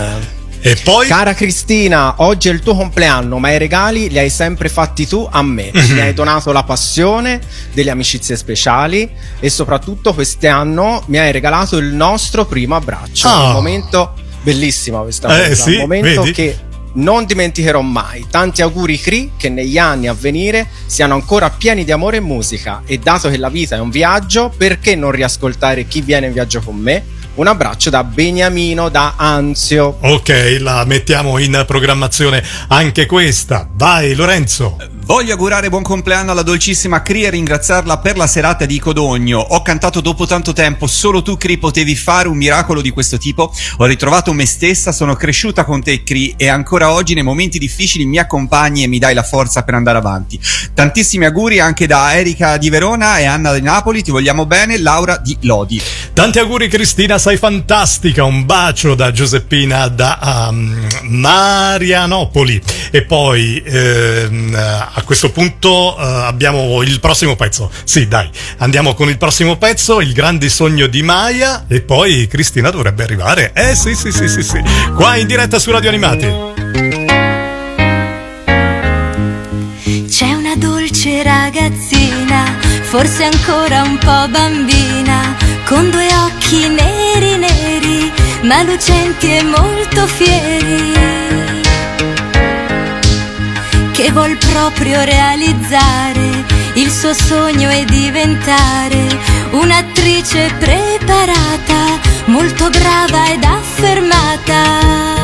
E poi? Cara Cristina, oggi è il tuo compleanno, ma i regali li hai sempre fatti tu a me. Mhm. Mi hai donato la passione delle amicizie speciali e soprattutto quest'anno mi hai regalato il nostro primo abbraccio. Ah. Un momento bellissimo questa Eh, cosa, sì, un momento vedi? che non dimenticherò mai. Tanti auguri Cri che negli anni a venire siano ancora pieni di amore e musica e dato che la vita è un viaggio, perché non riascoltare chi viene in viaggio con me? Un abbraccio da Beniamino da Anzio. ok la mettiamo in programmazione anche questa vai Lorenzo Voglio augurare buon compleanno alla dolcissima Cri e ringraziarla per la serata di Codogno. Ho cantato dopo tanto tempo, solo tu Cri potevi fare un miracolo di questo tipo. Ho ritrovato me stessa, sono cresciuta con te Cri e ancora oggi nei momenti difficili mi accompagni e mi dai la forza per andare avanti. Tantissimi auguri anche da Erika di Verona e Anna di Napoli, ti vogliamo bene, Laura di Lodi. Tanti auguri Cristina, sei fantastica. Un bacio da Giuseppina da um, Marianopoli. E poi ehm, a questo punto eh, abbiamo il prossimo pezzo. Sì, dai, andiamo con il prossimo pezzo, il grande sogno di Maya. E poi Cristina dovrebbe arrivare. Eh sì, sì, sì, sì, sì. Qua in diretta su Radio Animati. C'è una dolce ragazzina, forse ancora un po' bambina, con due occhi neri neri, ma lucenti e molto fieri, che vuol proprio realizzare il suo sogno e diventare un'attrice preparata, molto brava ed affermata.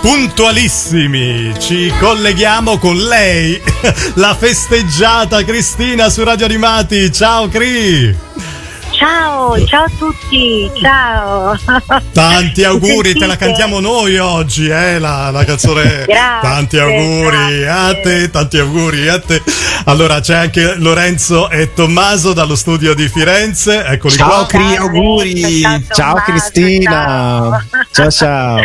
Puntualissimi ci colleghiamo con lei, la festeggiata Cristina su Radio Animati. Ciao Cri! Ciao, ciao a tutti, ciao. Tanti auguri, te la cantiamo noi oggi, eh, la, la canzone. Grazie, tanti auguri a te, tanti auguri a te. Allora c'è anche Lorenzo e Tommaso dallo studio di Firenze. Eccoli Ciao qua. Cri, auguri. Ciao Cristina. Ciao ciao.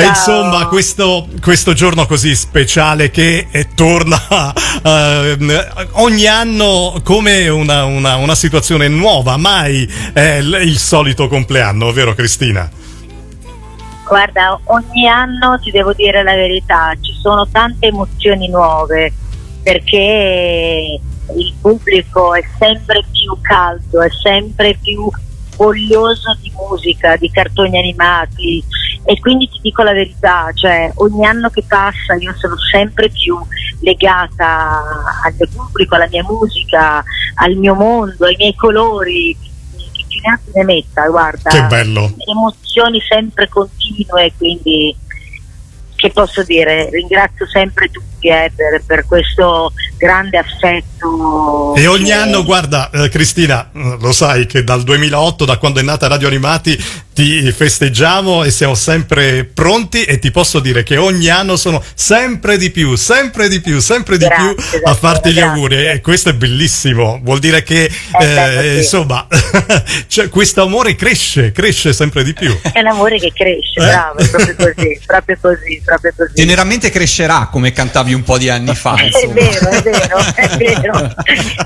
E insomma, questo, questo giorno così speciale che eh, torna eh, ogni anno come una, una- una situazione nuova, mai è l- il solito compleanno, vero Cristina? Guarda, ogni anno ti devo dire la verità, ci sono tante emozioni nuove perché il pubblico è sempre più caldo, è sempre più voglioso di musica, di cartoni animati e quindi ti dico la verità, cioè ogni anno che passa io sono sempre più legata al mio pubblico, alla mia musica, al mio mondo, ai miei colori, che più ne ha ne metta, guarda Che bello. emozioni sempre continue, quindi che posso dire? Ringrazio sempre tutti eh, per, per questo grande affetto. E ogni che- anno, guarda, eh, Cristina, eh, lo sai che dal 2008, da quando è nata Radio Animati, ti festeggiamo e siamo sempre pronti e ti posso dire che ogni anno sono sempre di più, sempre di più, sempre di Grazie, più a farti gli grazie. auguri e questo è bellissimo, vuol dire che eh, sì. insomma cioè, questo amore cresce, cresce sempre di più. È l'amore che cresce, Eh? bravo, proprio così, proprio così, proprio così. Generalmente crescerà come cantavi un po' di anni fa. È insomma. vero, è vero, è vero.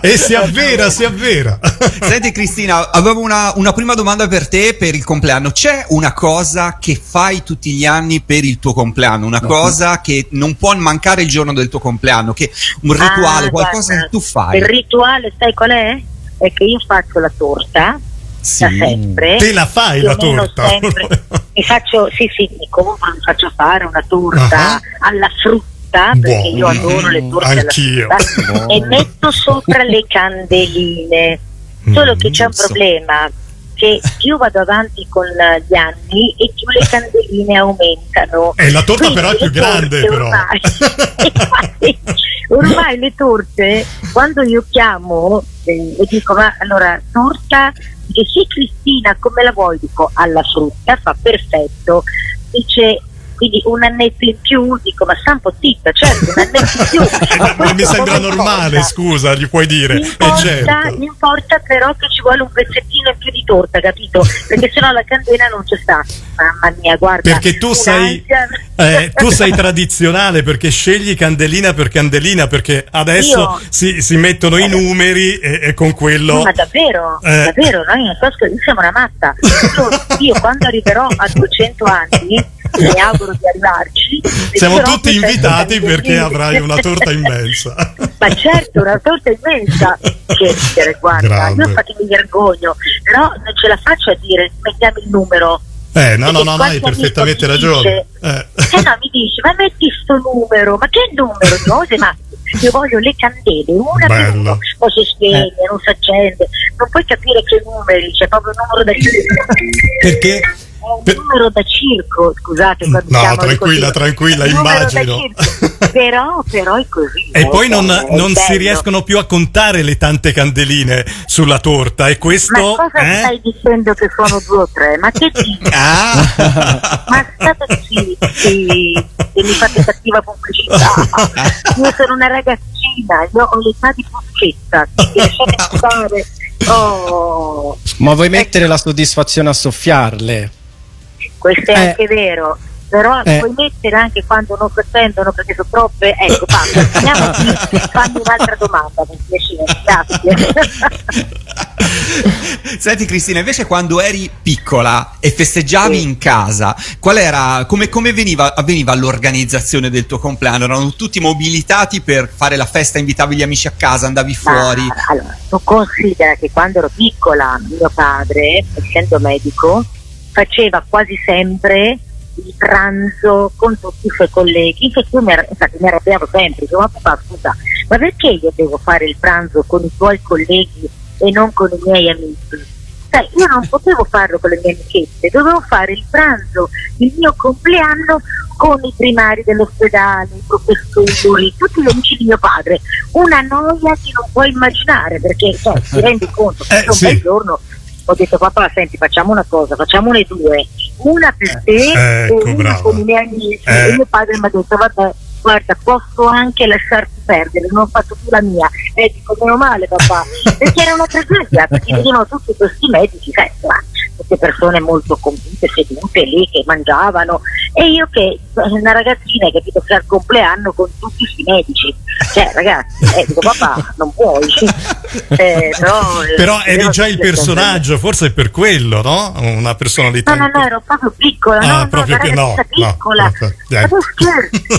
E si avvera, si avvera. Senti Cristina, avevo una, una prima domanda per te per il compleanno. C'è una cosa che fai tutti gli anni per il tuo compleanno? Una cosa che non può mancare il giorno del tuo compleanno? Che un rituale, Ah, qualcosa guarda, che tu fai? Il rituale, sai qual è? È che io faccio la torta Sì. da sempre. Te la fai la torta? mi faccio, sì, sì, mi compro, mi faccio fare una torta Ah. alla frutta perché io Buono. adoro le torte alla Anch'io. frutta e metto sopra le candeline. Solo che c'è un so. problema che più vado avanti con gli anni e più le candeline aumentano. E la torta Quindi però è più grande, però. Ormai, infatti, ormai le torte, quando io chiamo eh, e dico ma allora torta, dice sì Cristina come la vuoi? Dico alla frutta, fa perfetto. Dice quindi un annetto in più, dico ma sta un po' zitta, certo un annetto in più. Ma Ma mi sembra normale, cosa? scusa, gli puoi dire. Mi E importa, certo. mi importa però che ci vuole un pezzettino in più di torta, capito? Perché sennò la candela non c'è sta. Mamma mia, guarda. Perché tu sei, eh, tu sei tradizionale perché scegli candelina per candelina perché adesso si, si mettono i numeri e, e con quello Ma davvero, Eh. davvero, noi non siamo una matta. Io, quando arriverò a 200 anni, mi auguro di arrivarci, siamo tutti 200 invitati perché avrai una torta immensa. Ma certo, una torta immensa. Che ridere, guarda, Grande. io infatti mi vergogno, però non ce la faccio a dire mettiamo il numero. Eh, no, no, no, no, hai perfettamente ragione. dice- Eh. Se no mi dice, ma metti sto numero, ma che numero? No, se ma io voglio le candele, una per Bello. uno, poi si spegne, non si accende, non puoi capire che numeri, c'è proprio un numero da. Perché? È un numero da circo, scusate. No, tranquilla, così. tranquilla, immagino. Però, però è così. E eh, poi non, non si riescono più a contare le tante candeline sulla torta e Ma questo cosa eh? stai dicendo che sono due o tre? Ma che dici? Ah. Ma state zitti, che mi fate cattiva pubblicità. Io sono una ragazzina, io ho l'età di Pucchetta, quindi lasciate stare. Oh, Ma vuoi mettere la soddisfazione a soffiarle? Questo è Eh. anche vero. Però Eh. puoi mettere anche quando non pretendono perché sono troppe. Ecco, basta. Fammi un'altra domanda per piacere, grazie. Senti Cristina, invece quando eri piccola e festeggiavi in casa, qual era, come, come veniva, avveniva l'organizzazione del tuo compleanno? Erano tutti mobilitati per fare la festa, invitavi gli amici a casa, andavi fuori? Ma, allora, tu considera che quando ero piccola, mio padre, essendo medico, faceva quasi sempre il pranzo con tutti i suoi colleghi, che io mi, infatti mi arrabbiavo sempre, dicevo, ma papà scusa, ma perché io devo fare il pranzo con i tuoi colleghi e non con i miei amici? Sai, io non potevo farlo con le mie amichette, dovevo fare il pranzo, il mio compleanno con i primari dell'ospedale, i professori, tutti gli amici di mio padre. Una noia che non puoi immaginare, perché cioè, ti rendi conto che Eh, un sì. bel giorno ho detto papà senti facciamo una cosa, facciamone due, una per te Ecco, e una brava. con i miei amici. Eh. E mio padre mi ha detto vabbè guarda posso anche lasciarti perdere, non ho fatto più la mia. E dico meno male papà, perché era una tragedia, perché vedevano tutti questi medici, sai, ma queste persone molto convinte, sedute lì che mangiavano e io che una ragazzina hai capito che al compleanno con tutti questi medici cioè ragazzi eh, dico papà non puoi eh, però, eh, Però eri già il che- personaggio, forse è per quello, no? Una personalità. no no no ero proprio piccola Ah, no, no, proprio che- no, ragazzina no, piccola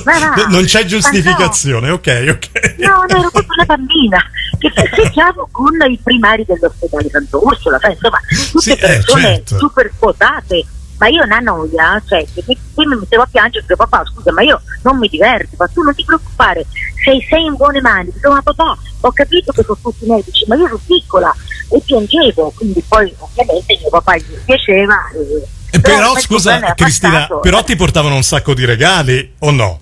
ma va, Non c'è no. giustificazione, ok, ok. No, no, ero proprio una bambina che festeggiavo con i primari dell'ospedale Sant'Ursula, cioè, insomma, tutte Sì, eh, persone certo. super quotate. Ma io una noia, cioè, che mi, poi mi mettevo a piangere perché papà, scusa, ma io non mi diverto, ma tu non ti preoccupare, sei, sei in buone mani. Dico, ma papà, ho capito che sono tutti medici, ma io ero piccola e piangevo, quindi poi ovviamente mio papà gli piaceva. E, Eh, Però, il scusa, Cristina, passato. però ti portavano un sacco di regali o no?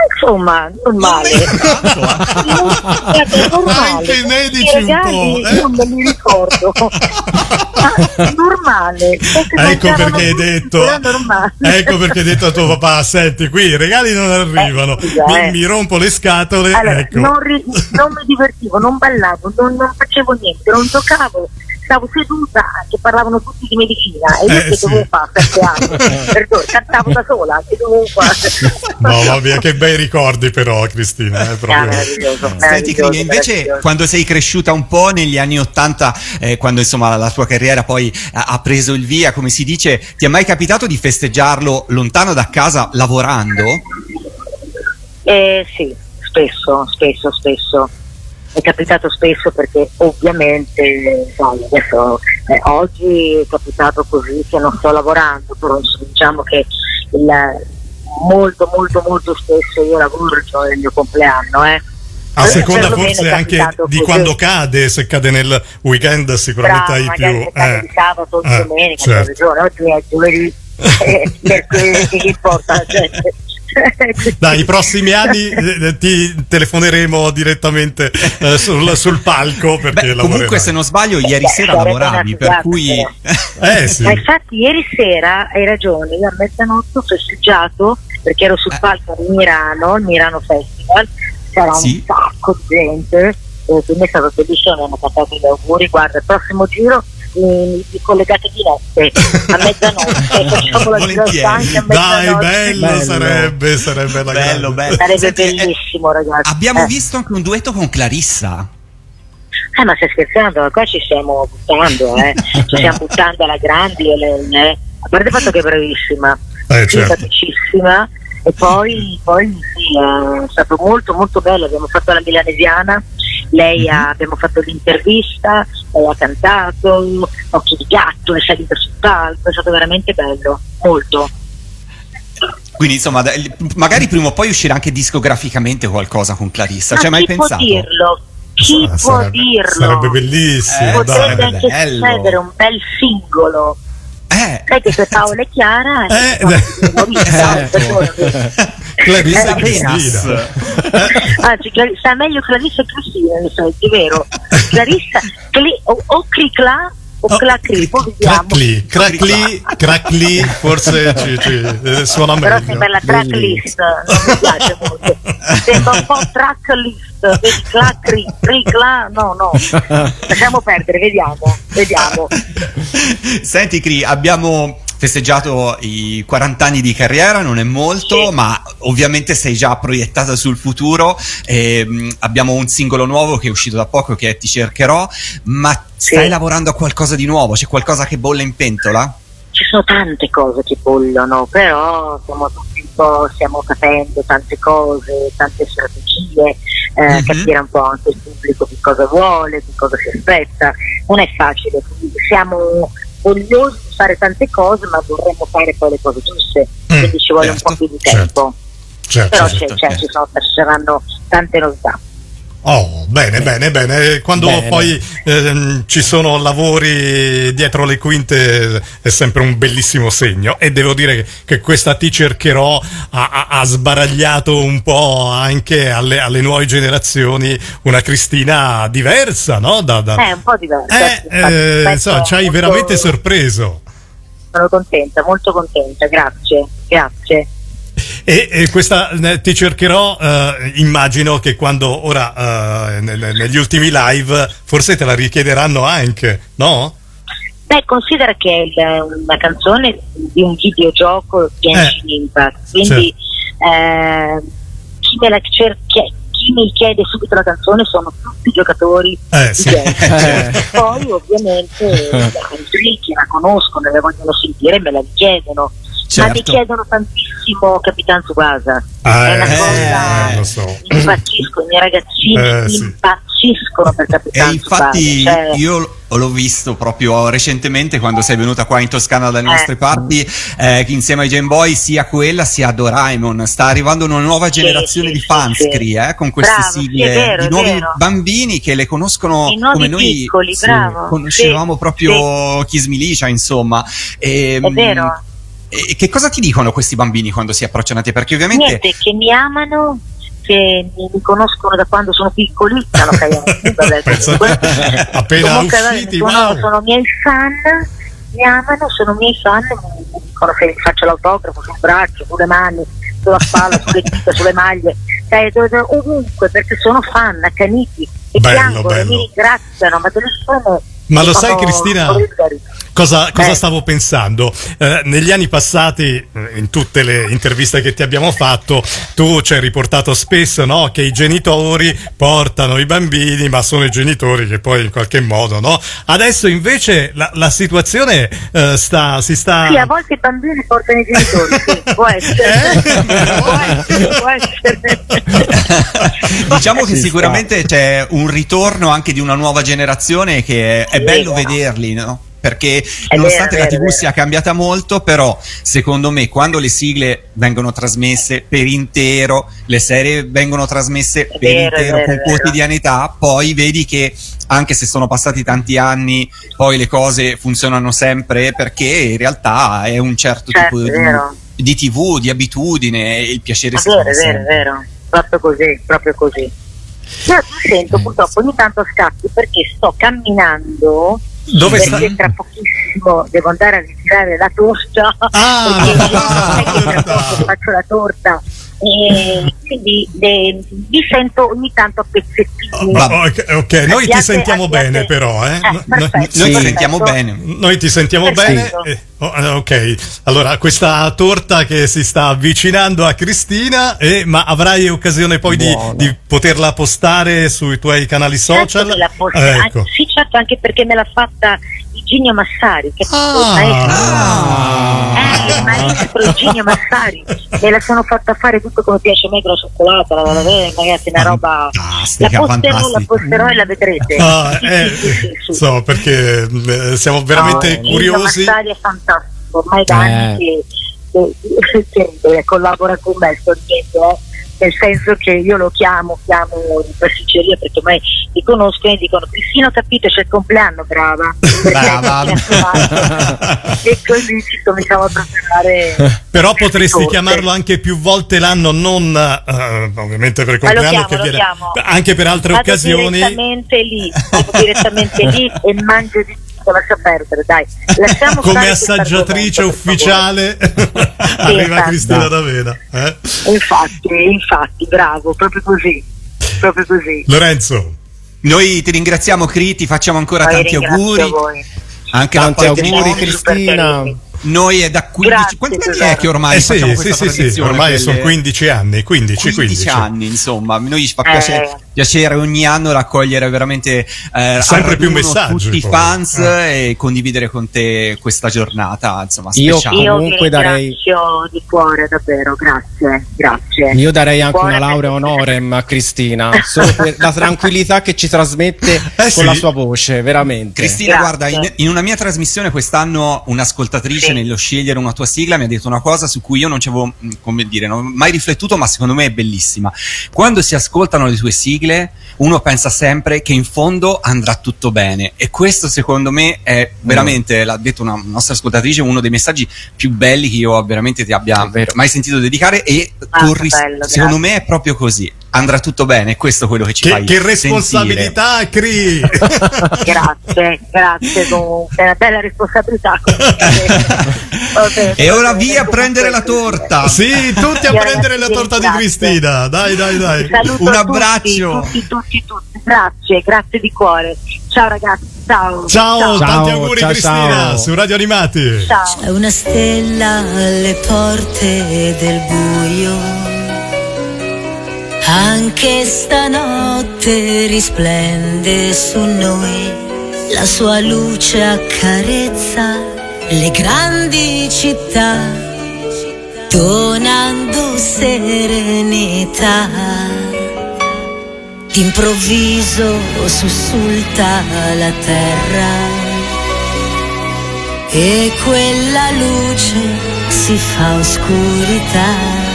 Ma insomma, normale. Anche i medici un po', eh? non me li ricordo. Ma normale. Perché Ecco perché hai detto. Ecco perché hai detto a tuo papà: Senti, qui i regali non arrivano. mi, eh. mi rompo le scatole. Ecco. non, mi divertivo, non ballavo, non, non facevo niente, non giocavo. Stavo seduta che parlavano tutti di medicina e io Eh, che sì. dovevo fare sette anni, Perdone, cantavo da sola, che dovevo fare. No, vabbè, che bei ricordi, però, Cristina. È proprio... meraviglioso, Senti, Cri, invece quando sei cresciuta un po' negli anni Ottanta, eh, quando insomma la tua carriera poi ha, ha preso il via, come si dice, ti è mai capitato di festeggiarlo lontano da casa lavorando? Eh, sì, spesso, spesso, spesso. È capitato spesso perché ovviamente, sai, adesso eh, oggi è capitato così che non sto lavorando, però diciamo che il- molto, molto, molto spesso io lavoro il giorno del mio compleanno, eh. A seconda forse anche di così. quando cade, se cade nel weekend sicuramente Bravo, hai più... eh. di sabato o di Eh, domenica, certo. ragione, oggi è giovedì, eh, per cui gli importa la gente. Dai, i prossimi anni eh, ti telefoneremo direttamente eh, sul, sul palco perché Beh, comunque se non sbaglio ieri Beh, sera lavoravi, per cui... Eh sì. Ma infatti ieri sera, hai ragione, io a mezzanotte ho festeggiato perché ero Eh. sul palco di Milano, il Milano Festival, c'era Sì. un sacco di gente, e quindi è stato bellissimo, mi hanno cantato gli auguri, guarda, il prossimo giro mi collegate di notte, a mezzanotte, facciamo la Volentieri. gira anche a Dai, mezzanotte. bello, sarebbe, sarebbe la Bello, bello. Sarebbe Senti, eh, bellissimo ragazzi. abbiamo Eh. visto anche un duetto con Clarissa. Eh, ma stai scherzando? Qua ci stiamo buttando, eh. ci stiamo buttando alla grande. le- le- A parte il fatto che è bravissima, Eh, certo. simpaticissima. E poi, poi sì, è stato molto molto bello. Abbiamo fatto la milanesiana, lei Mhm. ha, abbiamo fatto l'intervista, lei ha cantato, Occhi di gatto, è salita sul palco, è stato veramente bello, molto. Quindi insomma, magari prima o poi uscirà anche discograficamente qualcosa con Clarissa. Ma Ci hai mai chi pensato? può dirlo? Chi Ah, può sarebbe, dirlo? sarebbe bellissimo. Eh, dai. Potrebbe anche bello. succedere un bel singolo. Eh, Sai che c'è Paola e Chiara Eh, eh, eh, Clarissa Eh. Cristina. Anzi, Clar- sta meglio Clarissa e Cristina, in effetti, è vero. Clarissa, cli- o, o Cricla o Oh, Clacri, poi crackly, crackly, forse ci, ci- eh, suona Però meglio. sembra la tracklist, non mi piace molto. Sembra un po' tracklist, vedi, Clacri, Cricla, no, no. Lasciamo perdere, vediamo, vediamo. Senti, Cri, abbiamo festeggiato i 40 anni di carriera, non è molto, Sì. ma ovviamente sei già proiettata sul futuro. ehm, abbiamo un singolo nuovo che è uscito da poco che è Ti cercherò, ma stai Sì. lavorando a qualcosa di nuovo? C'è qualcosa che bolle in pentola? Ci sono tante cose che bollono, però stiamo tutti un po', stiamo capendo tante cose, tante strategie, eh, Mhm. capire un po' anche il pubblico che cosa vuole, che cosa si aspetta. Non è facile, quindi siamo vogliosi di fare tante cose, ma vorremmo fare poi le cose giuste, quindi ci vuole certo, un po' più di certo. tempo. Certo, però certo. c'è- c'è- ci, sono, ci saranno tante novità. Oh, bene, bene, bene. Quando Bene. poi ehm, ci sono lavori dietro le quinte è sempre un bellissimo segno e devo dire che, che questa Ti cercherò ha, ha- sbaragliato un po' anche alle, alle nuove generazioni una Cristina diversa, no? Da, da- È un po' diverso. Eh, eh, insomma, ci hai molto- veramente sorpreso. Sono contenta, molto contenta, grazie, grazie. E, e questa eh, ti cercherò, eh, immagino che quando ora eh, nel- negli ultimi live forse te la richiederanno anche, no? Beh, considera che è una canzone di un videogioco Genshin Impact, quindi eh, chi, me la cer- chi- mi chiede subito la canzone sono tutti i giocatori Eh, di sì. Genshin. Poi ovviamente quelli che la conoscono e la vogliono sentire me la richiedono. Ma mi Certo. chiedono tantissimo Capitan Tsubasa. Ah, è una eh, cosa lo so. impazzisco, i miei ragazzini Eh, sì. impazziscono per E Capitan infatti Tsubasa. cioè- io l'ho visto proprio recentemente quando sei venuta qua in Toscana dalle nostre parti, eh, che insieme ai Game Boy, sia quella sia Doraemon. Sta arrivando una nuova generazione di fans, Cri, eh, con queste Bravo, sì, sigle vero, di nuovi vero. bambini che le conoscono come noi piccoli, sì, bravo, conoscevamo sì, proprio Kiss Milicia, insomma. E, È vero. E che cosa ti dicono questi bambini quando si approcciano a te? Perché ovviamente Niente, che mi amano, che mi, conoscono da quando sono piccoli, no, no, cagati, vabbè, comunque. appena Comunque, usciti, sono, sono miei fan, mi amano, sono miei fan, mi dicono se faccio l'autografo sul braccio, sulle mani, sulla spalla, sulle dita, sulle maglie, cioè, dove- dove- ovunque, perché sono fan, accaniti, e Bello, piangono, bello. mi ringraziano, ma delle sono... Ma lo sono sai, Cristina? Cosa, cosa Eh. stavo pensando? Eh, negli anni passati, eh, in tutte le interviste che ti abbiamo fatto, tu ci hai riportato spesso no? che i genitori portano i bambini, ma sono i genitori che poi in qualche modo, no? Adesso invece la, la situazione eh, sta, si sta. Sì, a volte i bambini portano i genitori, sì, può essere. può essere, può essere. Diciamo che sicuramente c'è un ritorno anche di una nuova generazione che è, è bello vederli, no? Perché nonostante vero, la è TV vero. sia cambiata molto, però secondo me quando le sigle vengono trasmesse per intero, le serie vengono trasmesse per vero, è intero con è quotidianità, poi vedi che anche se sono passati tanti anni, poi le cose funzionano sempre perché in realtà è un certo Certo, tipo è di, di TV, di abitudine, e il piacere È vero, è vero, è vero, proprio così, proprio così. Io sento purtroppo ogni tanto scatti perché sto camminando Dove perché stai? tra pochissimo devo andare a ritirare la torta Ah, perché poco faccio la torta e quindi eh, vi sento ogni tanto a pezzettini Oh, ok, ok, noi ti sentiamo abbiate- bene però, eh? Eh, perfetto, Noi ti perfetto. sentiamo bene. Noi ti sentiamo Perfetto. bene. eh, oh, eh, ok, allora questa torta che si sta avvicinando a Cristina, eh, ma avrai occasione poi di, di poterla postare sui tuoi canali Certo social? la posso- Eh, ecco. ah, sì certo anche perché me l'ha fatta Iginio Massari che Ah. è il maestro eh, il maestro Iginio Massari me la sono fatta fare tutto come piace a me con la cioccolata la, la, la, ragazzi una roba la posterò, la posterò e la vedrete Ah, eh, sì, sì, sì, so perché eh, siamo veramente No, curiosi. Iginio Massari è fantastico ormai da Eh. anni che, che, che- che collabora con me sto dicendo eh. Nel senso che io lo chiamo, chiamo in pasticceria perché ormai mi conoscono e dicono Cristina ho capito c'è il compleanno, brava. Brava. e così ci cominciamo a preparare. Però potresti chiamarlo anche più volte l'anno, non eh, ovamente per il Ma lo compleanno chiamo, che lo viene, anche per altre Vado occasioni. direttamente lì, direttamente lì e mangio di tutto, lascia perdere, dai. Lasciamo Come assaggiatrice ufficiale arriva esatto. Cristina D'Avena. eh? Infatti, infatti, bravo, proprio così. Proprio così. Lorenzo. Noi ti ringraziamo, Cri, ti facciamo ancora Poi tanti auguri. voi. Anche Tanti auguri, Cristina. Noi è da 15 Grazie, quanti anni tesoro. è che ormai Eh sì, facciamo sì, questa sì, sì, ormai Quelle- sono 15 anni, 15, 15 15. anni, insomma, noi ci fa Eh. Piacere, ogni anno raccogliere veramente eh, Sempre più messaggi, tutti i fans Eh. e condividere con te questa giornata, insomma, Io- speciale. Io Comunque vi darei- di cuore, davvero, grazie, grazie. Io darei anche una laurea festa. honorem a Cristina, solo per la tranquillità che ci trasmette con sì. la sua voce, veramente. Cristina, Grazie. guarda, in, in una mia trasmissione quest'anno un'ascoltatrice Sì. nello scegliere una tua sigla mi ha detto una cosa su cui io non ci avevo, mh, come dire, non ho mai riflettuto, ma secondo me è bellissima. Quando si ascoltano le tue sigle, uno pensa sempre che in fondo andrà tutto bene. E questo secondo me è veramente, l'ha detto una nostra ascoltatrice, uno dei messaggi più belli che io veramente ti abbia mai sentito dedicare e Ah, corris- bello, secondo me è proprio così. Andrà tutto bene. Questo è quello che ci Che, fai che sentire. responsabilità, Cri! Grazie, grazie comunque, è una bella responsabilità. Vabbè, E ora via a prendere la torta. Sì, tutti a prendere la torta di. Cristina. Dai, dai, dai. Saluto Un abbraccio. Tutti, tutti, tutti, tutti. Grazie, grazie di cuore. Ciao ragazzi, ciao. Ciao, tanti Ciao, auguri ciao, Cristina ciao. su Radio Animati. Ciao. C'è una stella alle porte del buio. Anche stanotte risplende su noi. La sua luce accarezza le grandi città, donando serenità. D'improvviso sussulta la terra e quella luce si fa oscurità.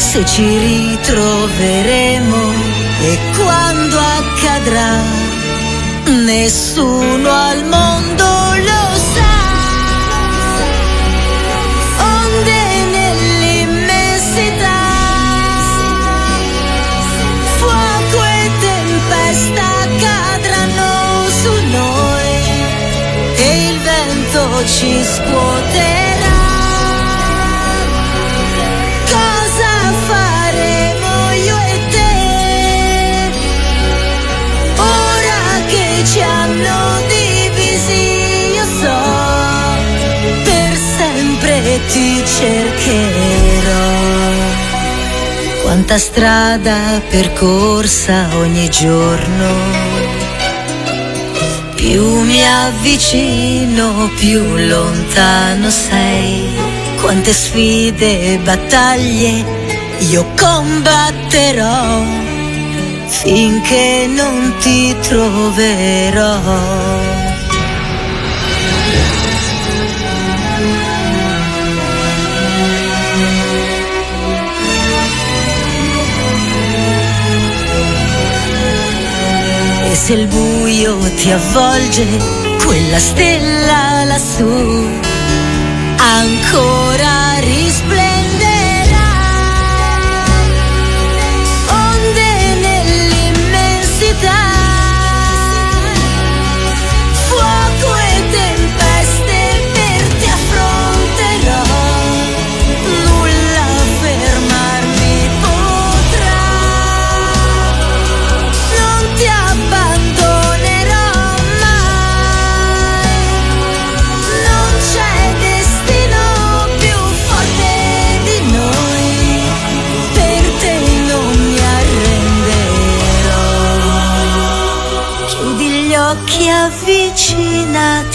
Se ci ritroveremo e quando accadrà, nessuno al mondo lo sa. Onde nell'immensità, fuoco e tempesta cadranno su noi e il vento ci scuoterà. Quanta strada percorsa ogni giorno più mi avvicino, più lontano sei. Quante sfide e battaglie io combatterò finché non ti troverò. Se il buio ti avvolge, quella stella lassù ancora risplenderà.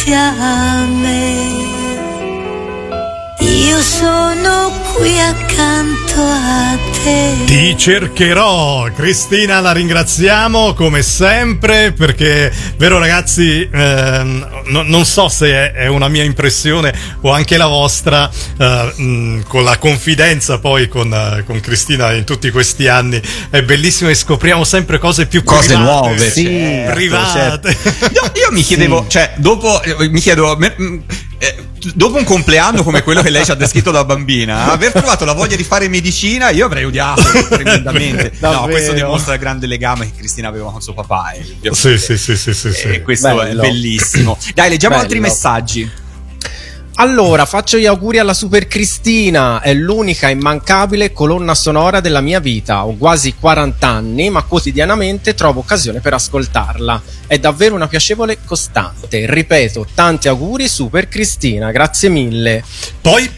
Avvicinati a me. Io sono qui accanto a te. Ti cercherò, Cristina, la ringraziamo come sempre perché, vero ragazzi, ehm, no- non so se è, è una mia impressione o anche la vostra, eh, mh, con la confidenza poi con, eh, con Cristina in tutti questi anni, è bellissimo e scopriamo sempre cose più Cose private, nuove, sì, certo, private. Io, io mi chiedevo, cioè, dopo, eh, mi chiedo, me- mm, eh, dopo un compleanno come quello che lei ci ha descritto da bambina, aver trovato la voglia di fare medicina, io avrei odiato tremendamente. No, questo dimostra il grande legame che Cristina aveva con suo papà. E, Sì, sì, sì, sì, sì, sì. e questo Bello. è bellissimo. Dai, leggiamo altri Bello. messaggi. Allora, faccio gli auguri alla Super Cristina, è l'unica immancabile colonna sonora della mia vita. Ho quasi 40 anni, ma quotidianamente trovo occasione per ascoltarla. È davvero una piacevole costante. Ripeto, tanti auguri Super Cristina, grazie mille. Poi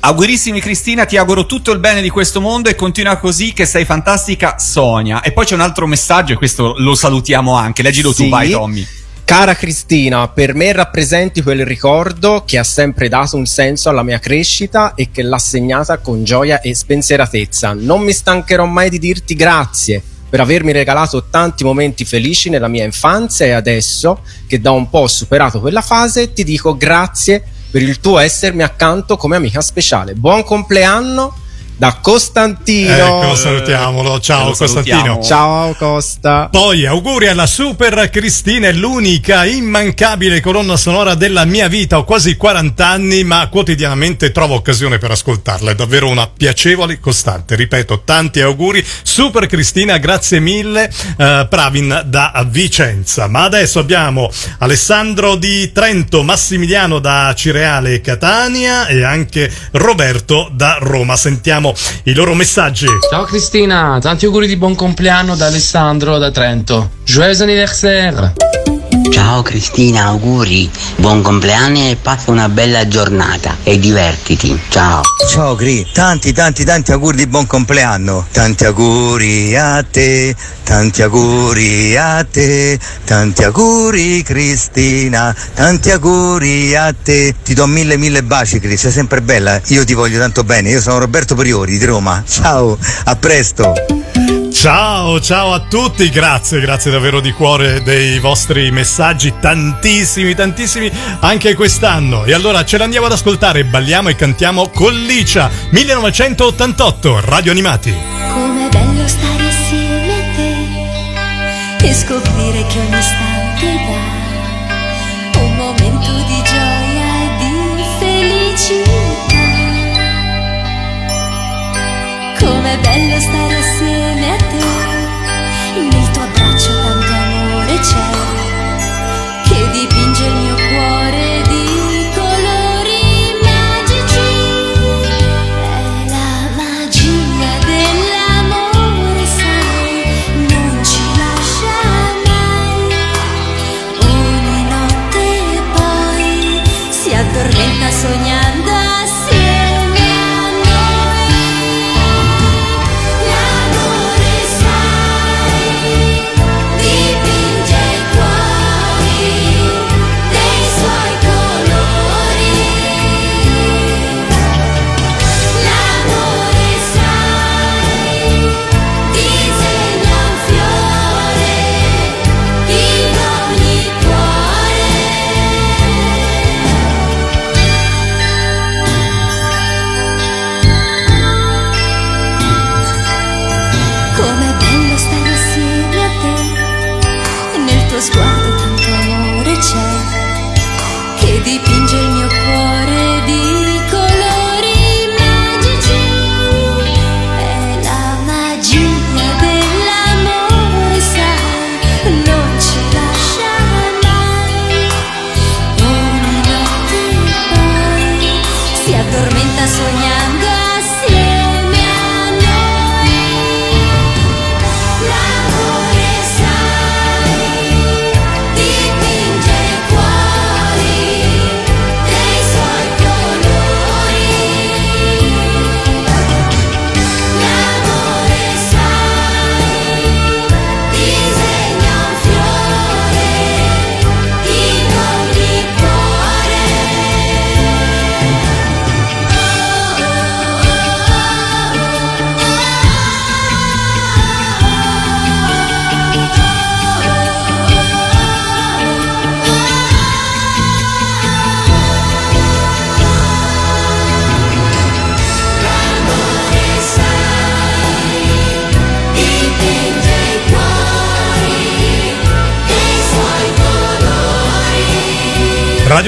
Augurissimi Cristina, ti auguro tutto il bene di questo mondo e continua così che sei fantastica Sonia. E poi c'è un altro messaggio e questo lo salutiamo anche. Leggilo tu, Sì. vai Tommy. Cara Cristina, per me rappresenti quel ricordo che ha sempre dato un senso alla mia crescita e che l'ha segnata con gioia e spensieratezza. Non mi stancherò mai di dirti grazie per avermi regalato tanti momenti felici nella mia infanzia e adesso che da un po' ho superato quella fase ti dico grazie per il tuo essermi accanto come amica speciale. Buon compleanno da Costantino. Ecco, salutiamolo. Ciao. Costantino. Ciao Costa. Poi auguri alla super Cristina, è l'unica immancabile colonna sonora della mia vita. Ho quasi 40 anni, ma quotidianamente trovo occasione per ascoltarla. È davvero una piacevole costante. Ripeto, tanti auguri. Super Cristina, grazie mille. eh, Pravin da Vicenza. Ma adesso abbiamo Alessandro di Trento, Massimiliano da Cireale e Catania e anche Roberto da Roma. Sentiamo i loro messaggi. Ciao Cristina, tanti auguri di buon compleanno da Alessandro da Trento. Joyeux anniversaire! Ciao Cristina, auguri, buon compleanno e passa una bella giornata e divertiti. Ciao. Ciao Gri, tanti tanti tanti auguri di buon compleanno. Tanti auguri a te, tanti auguri a te, tanti auguri Cristina, tanti auguri a te. Ti do mille mille baci Cris, sei sempre bella. Io ti voglio tanto bene. Io sono Roberto Priori di Roma. Ciao, a presto. Ciao, ciao a tutti, grazie, grazie davvero di cuore dei vostri messaggi, tantissimi, tantissimi anche quest'anno. E allora ce l'andiamo ad ascoltare, balliamo e cantiamo con Licia, 1988, Radio Animati. Com'è bello stare assieme a te e scoprire che ogni istante dà un momento di gioia e di felicità. Com'è bello stare assieme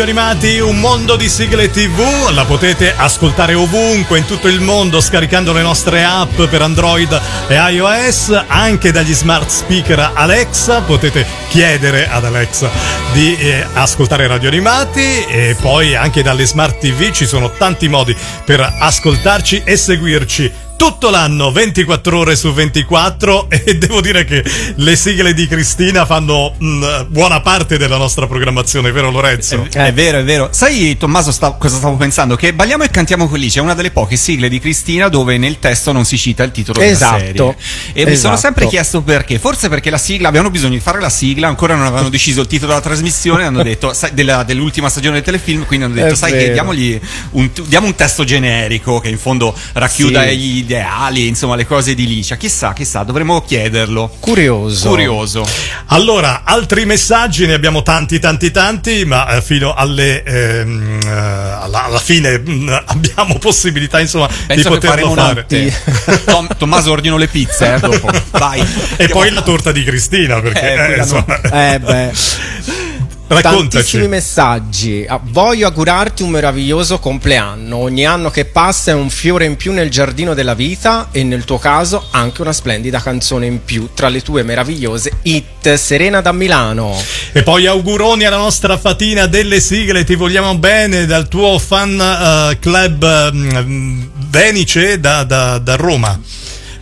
Radio Animati, un mondo di sigle TV, la potete ascoltare ovunque in tutto il mondo scaricando le nostre app per Android e iOS, anche dagli smart speaker Alexa, potete chiedere ad Alexa di eh, ascoltare Radio Animati e poi anche dalle smart TV ci sono tanti modi per ascoltarci e seguirci tutto l'anno 24 ore su 24 e devo dire che le sigle di Cristina fanno mm, buona parte della nostra programmazione, vero Lorenzo? È vero, è vero. Sai, Tommaso, sta- cosa stavo pensando? Che Balliamo e cantiamo con Lice è una delle poche sigle di Cristina dove nel testo non si cita il titolo Esatto. della serie. E mi sono Esatto. sempre chiesto perché. Forse perché la sigla, avevano bisogno di fare la sigla, ancora non avevano deciso il titolo della trasmissione, hanno detto, sai, della- dell'ultima stagione del telefilm, quindi hanno detto, È sai che vero. diamogli un, diamo un testo generico che in fondo racchiuda Sì. i, ideali, insomma le cose di Licia. Chissà, chissà, dovremmo chiederlo. Curioso. Curioso. Allora, altri messaggi, ne abbiamo tanti, tanti, tanti, ma eh, fino alle, ehm, eh, alla, alla fine mh, abbiamo possibilità, insomma, Penso di poterlo fare. Tom- Tommaso ordino le pizze, eh, dopo. Vai. E poi la torta di Cristina, perché Eh, eh, insomma, Eh beh. Raccontaci. Tantissimi messaggi. Ah, Voglio augurarti un meraviglioso compleanno. Ogni anno che passa è un fiore in più nel giardino della vita e nel tuo caso anche una splendida canzone in più tra le tue meravigliose hit. Serena da Milano. E poi auguroni alla nostra fatina delle sigle, ti vogliamo bene dal tuo fan eh, club mm, Venice da, da- da Roma.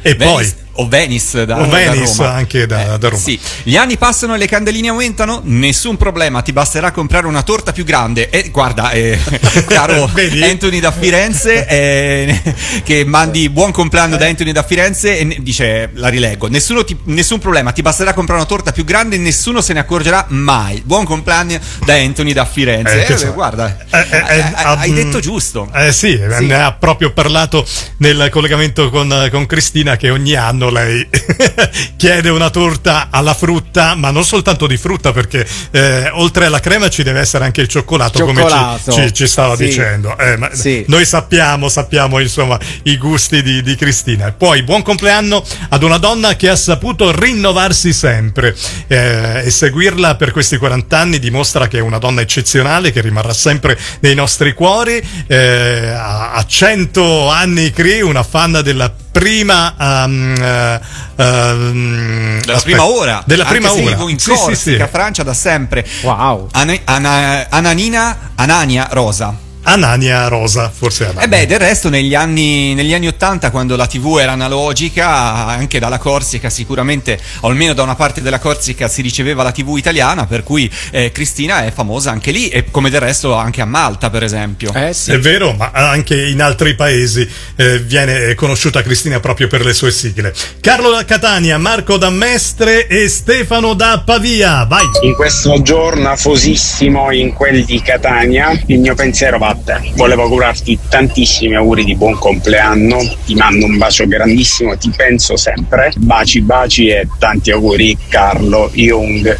E Venice- poi o Venice da, o da Venice Roma. anche da, da Roma. Sì, gli anni passano e le candeline aumentano, nessun problema, ti basterà comprare una torta più grande. E guarda, eh, caro? Anthony da Firenze, eh, che mandi buon compleanno da Anthony da Firenze e dice, la rileggo, ti- nessun problema, ti basterà comprare una torta più grande e nessuno se ne accorgerà mai. Buon compleanno da Anthony da Firenze. Eh, Eh, guarda, Eh, eh, eh, hai- ah, detto mm, giusto. Eh sì, ne ha proprio parlato nel collegamento con, con Cristina che ogni anno lei chiede una torta alla frutta, ma non soltanto di frutta perché eh, oltre alla crema ci deve essere anche il cioccolato, Cioccolato. come ci, ci- ci stava Sì. dicendo. Eh, Sì. Noi sappiamo, sappiamo insomma i gusti di, di Cristina. Poi buon compleanno ad una donna che ha saputo rinnovarsi sempre eh, e seguirla per questi 40 anni dimostra che è una donna eccezionale che rimarrà sempre nei nostri cuori. Eh, a a 100 anni Cri, una fan della prima um, eh, ehm, Della aspetta, prima ora, della prima ora in Sì, sì, Corsica, sì. Francia da sempre. Wow. Ana- Ana- Ananina, Anania Rosa. Anania Rosa forse Anania. E beh, del resto negli anni, negli anni 80, quando la TV era analogica, anche dalla Corsica, sicuramente, o almeno da una parte della Corsica, si riceveva la TV italiana, per cui eh, Cristina è famosa anche lì, e come del resto anche a Malta, per esempio. Eh sì. È vero, ma anche in altri paesi eh, viene conosciuta Cristina proprio per le sue sigle. Carlo da Catania, Marco da Mestre e Stefano da Pavia. Vai! In questo giorno afosissimo in quel di Catania, il mio pensiero va a te. Volevo augurarti tantissimi auguri di buon compleanno, ti mando un bacio grandissimo, ti penso sempre. Baci, baci e tanti auguri Carlo Jung.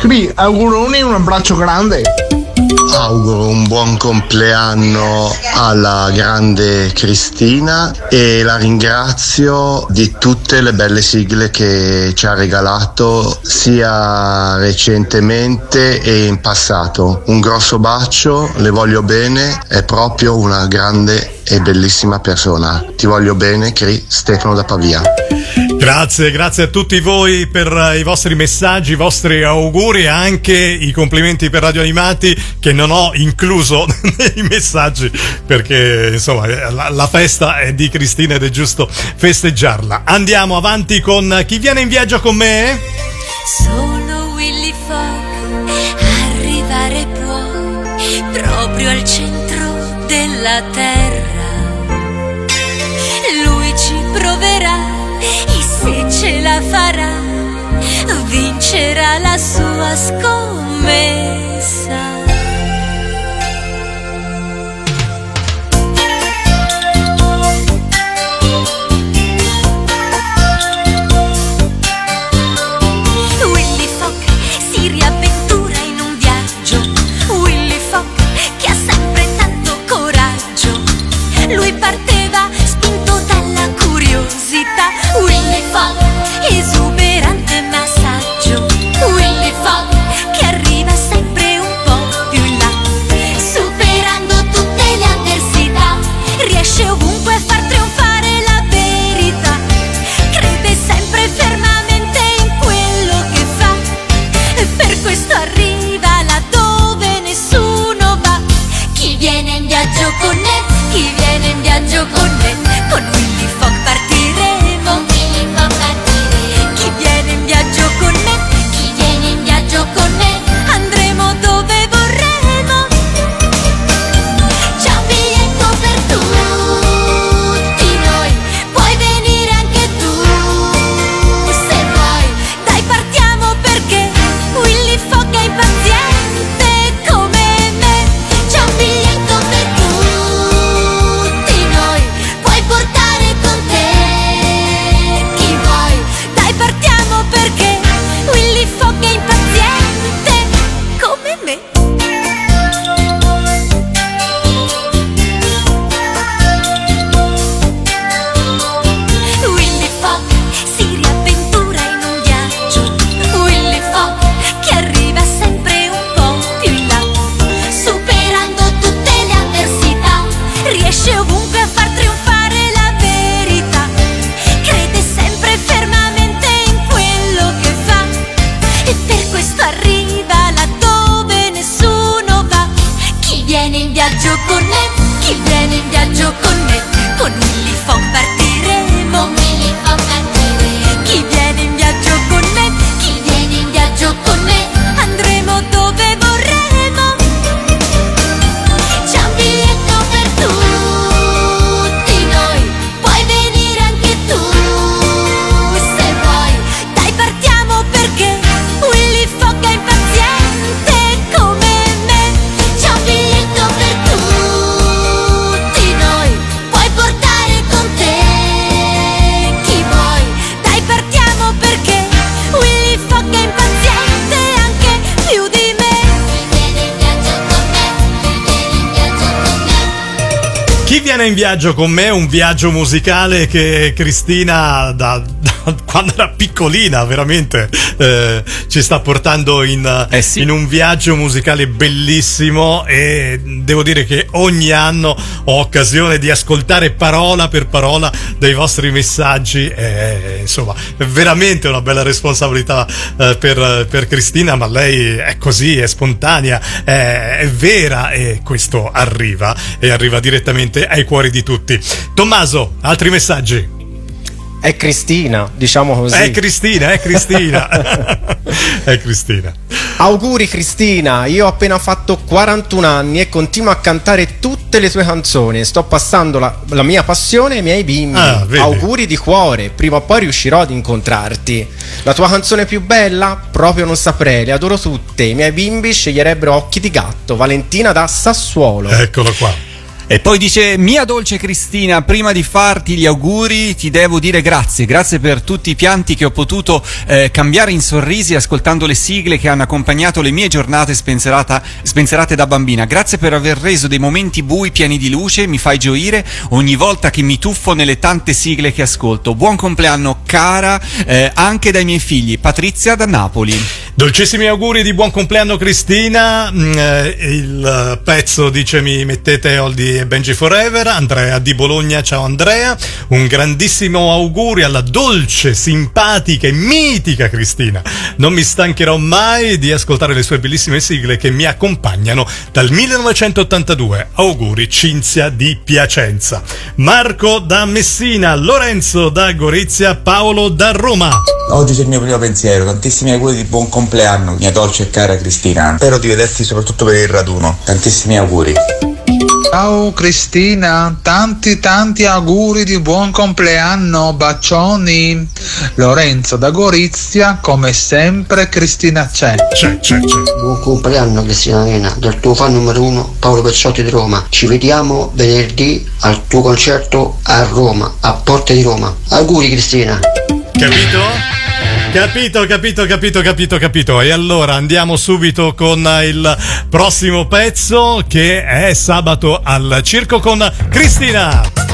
Cri, auguroni un abbraccio grande. Auguro un buon compleanno alla grande Cristina e la ringrazio di tutte le belle sigle che ci ha regalato sia recentemente e in passato. Un grosso bacio, le voglio bene, è proprio una grande e bellissima persona. Ti voglio bene, Cri Stefano da Pavia. Grazie, grazie a tutti voi per eh, i vostri messaggi, i vostri auguri e anche i complimenti per Radio Animati che non ho incluso nei messaggi perché insomma eh, la, la festa è di Cristina ed è giusto festeggiarla. Andiamo avanti con chi viene in viaggio con me? Solo Willy Fogg arrivare può proprio al centro della terra. Farà, vincerà la sua scommessa. In viaggio con me? Un viaggio musicale che Cristina da, da quando era piccolina veramente eh, ci sta portando in, in un viaggio musicale bellissimo e devo dire che ogni anno ho occasione di ascoltare parola per parola dei vostri messaggi e insomma è veramente una bella responsabilità eh, per, per Cristina ma lei è così, è spontanea, è, è vera e questo arriva e arriva direttamente ai cuori di tutti. Tommaso, altri messaggi? È Cristina, diciamo così. È Cristina, è Cristina. è Cristina. Auguri Cristina, io ho appena fatto 41 anni e continuo a cantare tutte le tue canzoni. Sto passando la, la mia passione ai miei bimbi. Ah. Auguri di cuore, prima o poi riuscirò ad incontrarti. La tua canzone più bella? Proprio non saprei, le adoro tutte. I miei bimbi sceglierebbero Occhi di gatto. Valentina da Sassuolo. Eccolo qua. E poi dice: Mia dolce Cristina, prima di farti gli auguri, ti devo dire grazie. Grazie per tutti i pianti che ho potuto eh, cambiare in sorrisi ascoltando le sigle che hanno accompagnato le mie giornate spensierate da bambina. Grazie per aver reso dei momenti bui pieni di luce. Mi fai gioire ogni volta che mi tuffo nelle tante sigle che ascolto. Buon compleanno, cara, eh, anche dai miei figli. Patrizia da Napoli. Dolcissimi auguri di buon compleanno Cristina, Mm, eh, il pezzo dice mi mettete Oldi e Benji Forever, Andrea di Bologna, ciao Andrea, un grandissimo augurio alla dolce, simpatica e mitica Cristina, non mi stancherò mai di ascoltare le sue bellissime sigle che mi accompagnano dal 1982, auguri Cinzia di Piacenza, Marco da Messina, Lorenzo da Gorizia, Paolo da Roma. Oggi c'è il mio primo pensiero, tantissimi auguri di buon compleanno, mia dolce e cara Cristina. Spero di vederti soprattutto per il raduno. Tantissimi auguri. Ciao Cristina, tanti tanti auguri di buon compleanno, bacioni. Lorenzo da Gorizia, come sempre Cristina c'è. C'è, c'è, c'è. Buon compleanno Cristina Nena, dal tuo fan numero uno Paolo Pecciotti di Roma. Ci vediamo venerdì al tuo concerto a Roma, a Porte di Roma. Auguri Cristina. Capito? Capito, capito, capito, capito, capito. E allora andiamo subito con il prossimo pezzo che è sabato al circo con Cristina.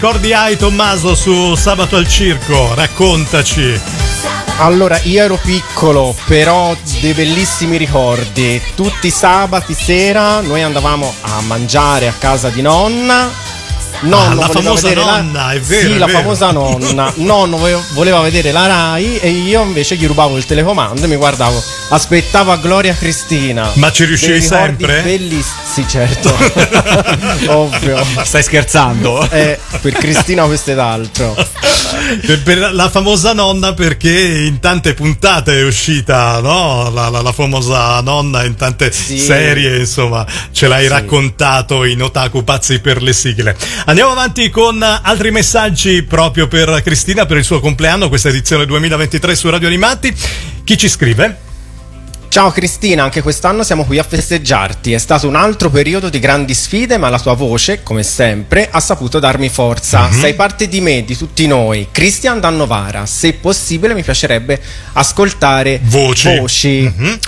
Ricordi hai Tommaso su Sabato al Circo? Raccontaci. Allora, io ero piccolo, però dei bellissimi ricordi. Tutti i sabati sera noi andavamo a mangiare a casa di nonna. Nonno Ah, la voleva famosa vedere nonna, è vero, Sì, è la vero. famosa nonna. Nonno vo- voleva vedere la Rai e io invece gli rubavo il telecomando e mi guardavo. Aspettavo a Gloria Cristina. Ma ci riuscivi sempre? Bellissimi, sì, certo. Ovvio. Stai scherzando? Eh, per Cristina questo ed altro. Per, per la famosa nonna perché in tante puntate è uscita, no? La, la- la famosa nonna in tante serie, insomma, ce l'hai raccontato in Otaku Pazzi per le sigle. Andiamo avanti con altri messaggi proprio per Cristina per il suo compleanno, questa edizione 2023 su Radio Animati. Chi ci scrive? Ciao Cristina, anche quest'anno siamo qui a festeggiarti. È stato un altro periodo di grandi sfide, ma la tua voce, come sempre, ha saputo darmi forza. Mhm. Sei parte di me, di tutti noi. Cristian Dannovara. Se possibile, mi piacerebbe ascoltare voci. Mhm.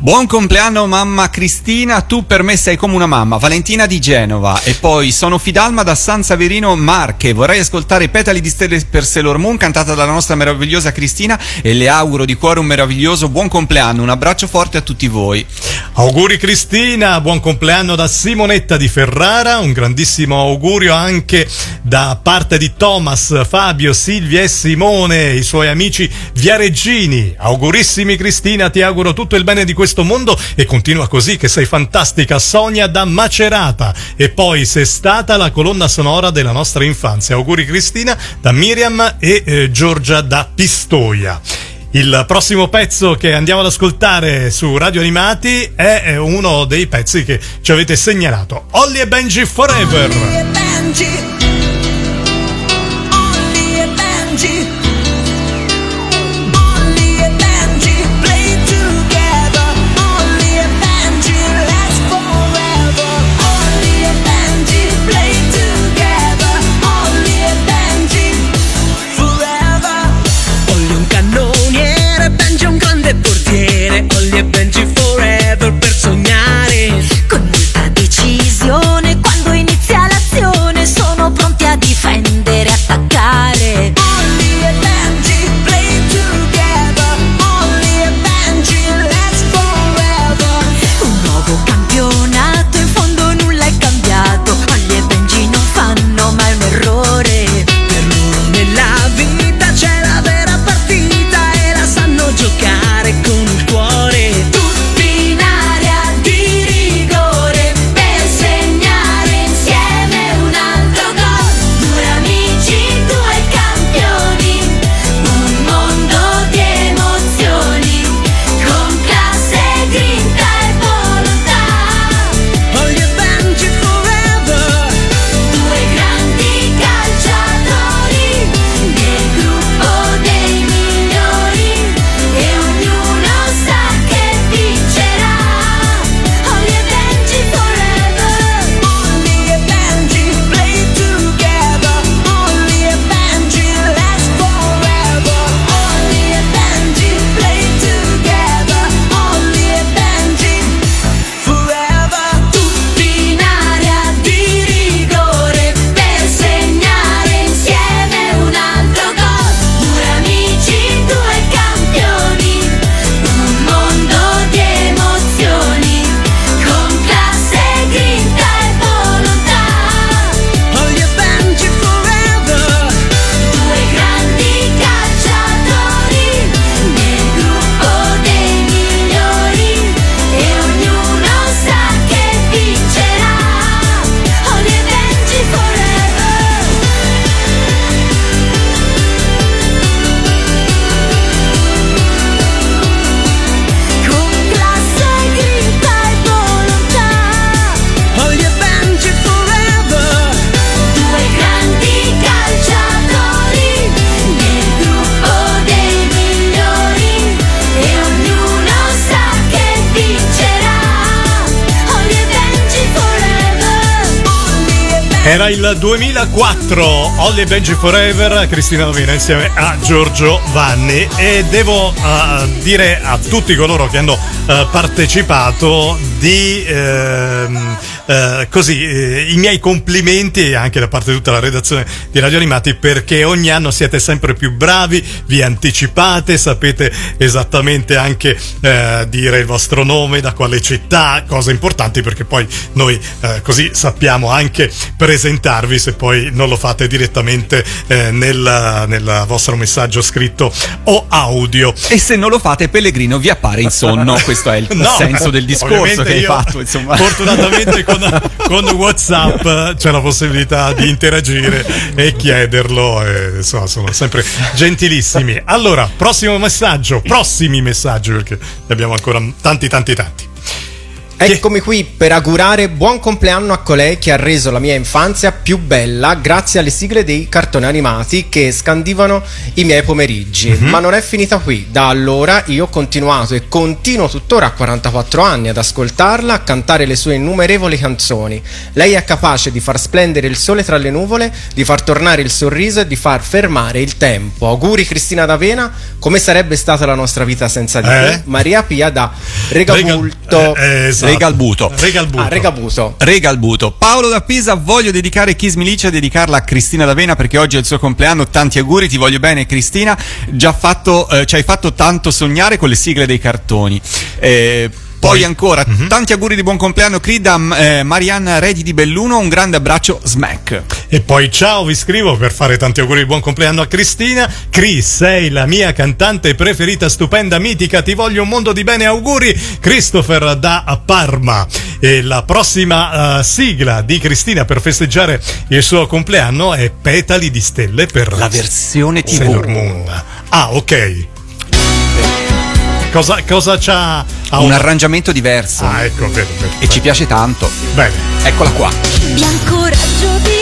Buon compleanno mamma Cristina, tu per me sei come una mamma, Valentina di Genova. E poi sono Fidalma da San Saverino Marche, vorrei ascoltare Petali di Stelle per Sailor Moon cantata dalla nostra meravigliosa Cristina. E le auguro di cuore un meraviglioso buon compleanno, un abbraccio forte a tutti voi. Auguri Cristina, buon compleanno da Simonetta di Ferrara, un grandissimo augurio anche da parte di Thomas, Fabio, Silvia e Simone, i suoi amici viareggini. Augurissimi Cristina, ti auguro tutto il bene di questo mondo e continua così che sei fantastica Sonia da Macerata e poi sei stata la colonna sonora della nostra infanzia. Auguri Cristina da Miriam e eh, Giorgia da Pistoia. Il prossimo pezzo che andiamo ad ascoltare su Radio Animati è uno dei pezzi che ci avete segnalato. Ollie e Benji Forever. Benji, 2004, Ollie e Benji Forever, Cristina Lavina insieme a Giorgio Vanni. E devo eh, dire a tutti coloro che hanno eh, partecipato di ehm, eh, così eh, i miei complimenti anche da parte di tutta la redazione di Radio Animati perché ogni anno siete sempre più bravi, vi anticipate, sapete esattamente anche eh, dire il vostro nome, da quale città, cose importanti perché poi noi eh, così sappiamo anche presentarvi se poi non lo fate direttamente eh, nel, nel vostro messaggio scritto o audio. E se non lo fate, Pellegrino vi appare in sonno. Questo è il No, senso del discorso che hai io, fatto. Insomma. Fortunatamente con, con WhatsApp c'è la possibilità di interagire e chiederlo. E, insomma, sono sempre gentilissimi. Allora, prossimo messaggio, prossimi messaggi perché ne abbiamo ancora tanti, tanti, tanti. Eccomi qui per augurare buon compleanno a colei che ha reso la mia infanzia più bella grazie alle sigle dei cartoni animati che scandivano i miei pomeriggi. Mhm. Ma non è finita qui. Da allora io ho continuato e continuo tuttora a 44 anni ad ascoltarla, a cantare le sue innumerevoli canzoni. Lei è capace di far splendere il sole tra le nuvole, di far tornare il sorriso e di far fermare il tempo. Auguri Cristina D'Avena, come sarebbe stata la nostra vita senza di Eh? te? Maria Pia da Regabulto. eh, esatto. Regalbuto. Regalbuto. Ah, Regabuto. Regalbuto. Paolo da Pisa, voglio dedicare Kiss Milicia, dedicarla a Cristina D'Avena perché oggi è il suo compleanno. Tanti auguri, ti voglio bene, Cristina. Già fatto, eh, ci hai fatto tanto sognare con le sigle dei cartoni. Eh, poi ancora, tanti auguri di buon compleanno, Creed a eh, Marianna Redi di Belluno. Un grande abbraccio, Smack. E poi ciao, vi scrivo per fare tanti auguri di buon compleanno a Cristina. Chris, sei la mia cantante preferita, stupenda, mitica, ti voglio un mondo di bene, auguri. Christopher da Parma. E la prossima eh, sigla di Cristina per festeggiare il suo compleanno è Petali di stelle per la versione TV. Sailor Moon. Ah, ok. Cosa, cosa c'ha? Ah, Un arrangiamento diverso. Ah, ecco, vero, vero. E ci piace tanto. Bene. Eccola qua. Bianco raggio di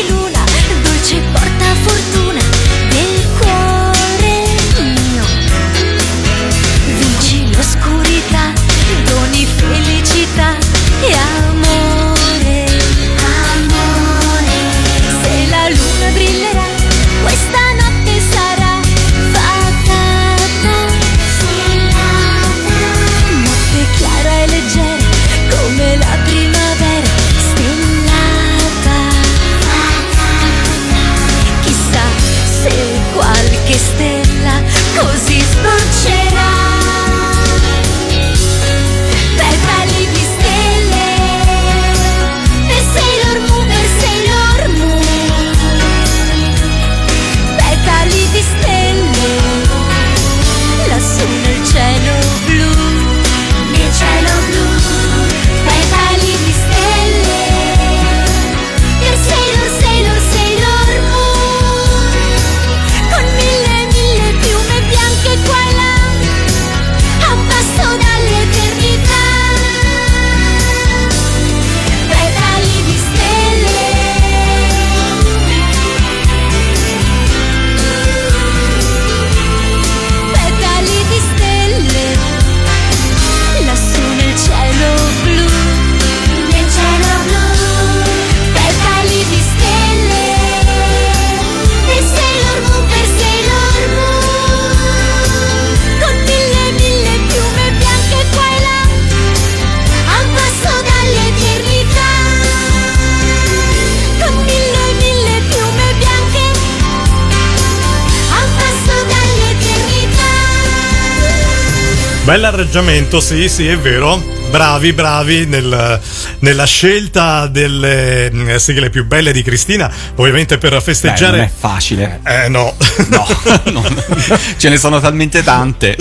Bell'arrangiamento, sì, sì, è vero. Bravi, bravi nel- nella scelta delle mm, sigle più belle di Cristina. Ovviamente per festeggiare. Beh, non è facile. Eh no. No, ce ne sono talmente tante.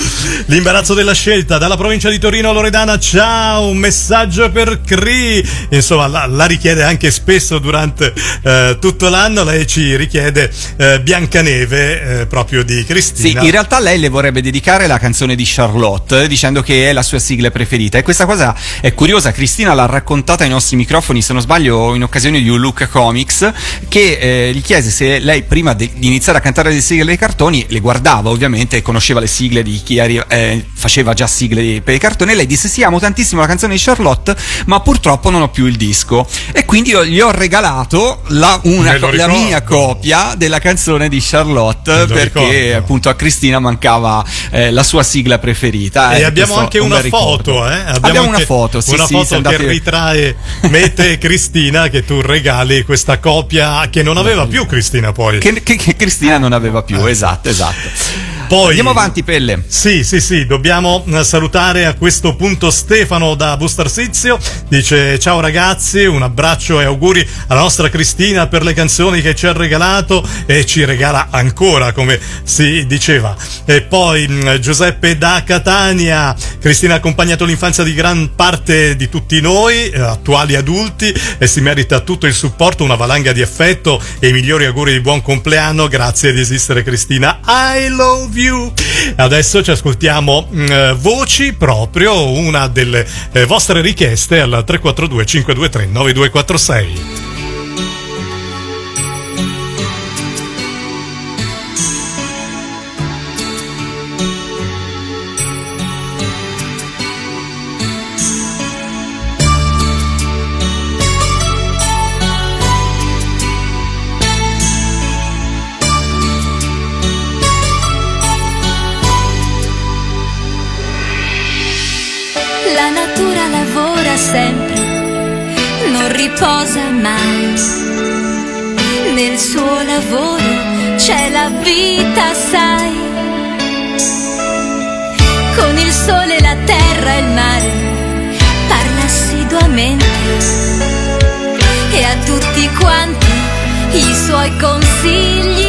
L'imbarazzo della scelta dalla provincia di Torino Loredana. Ciao, un messaggio per Cri. Insomma, la, la richiede anche spesso durante eh, tutto l'anno. Lei ci richiede eh, Biancaneve eh, proprio di Sì, Cristina. in realtà lei le vorrebbe dedicare la canzone di Charlotte dicendo che è la sua sigla preferita e questa cosa è curiosa, Cristina l'ha raccontata ai nostri microfoni, se non sbaglio, in occasione di un Luca Comics, che eh, gli chiese se lei prima de- di iniziare a cantare le sigle dei cartoni le guardava ovviamente e conosceva le sigle di chi arri- eh, faceva già sigle per i cartoni e lei disse sì amo tantissimo la canzone di Charlotte ma purtroppo non ho più il disco e quindi io gli ho regalato la, una la mia copia della canzone di Charlotte perché ricordo. appunto a Cristina mancava eh, la sua sigla preferita E eh, abbiamo anche un una ricordo. foto, eh? Abbiamo, una anche foto, sì, una sì, foto se andate- che ritrae Mete e Cristina che tu regali questa copia che non aveva più Cristina poi. che, che- che Cristina non aveva più, esatto, esatto. Poi, Andiamo avanti, Pelle. Sì, sì, sì, dobbiamo eh, salutare a questo punto Stefano da Bustarsizio. Dice ciao ragazzi, un abbraccio e auguri alla nostra Cristina per le canzoni che ci ha regalato e ci regala ancora, come si diceva. E poi mh, Giuseppe da Catania, Cristina ha accompagnato l'infanzia di gran parte di tutti noi, eh, attuali adulti, e si merita tutto il supporto, una valanga di affetto e i migliori auguri di buon compleanno. Grazie di esistere Cristina. I love you. Adesso ci ascoltiamo mh, eh, voci proprio una delle eh, vostre richieste al 342 523 9246. Quanti i suoi consigli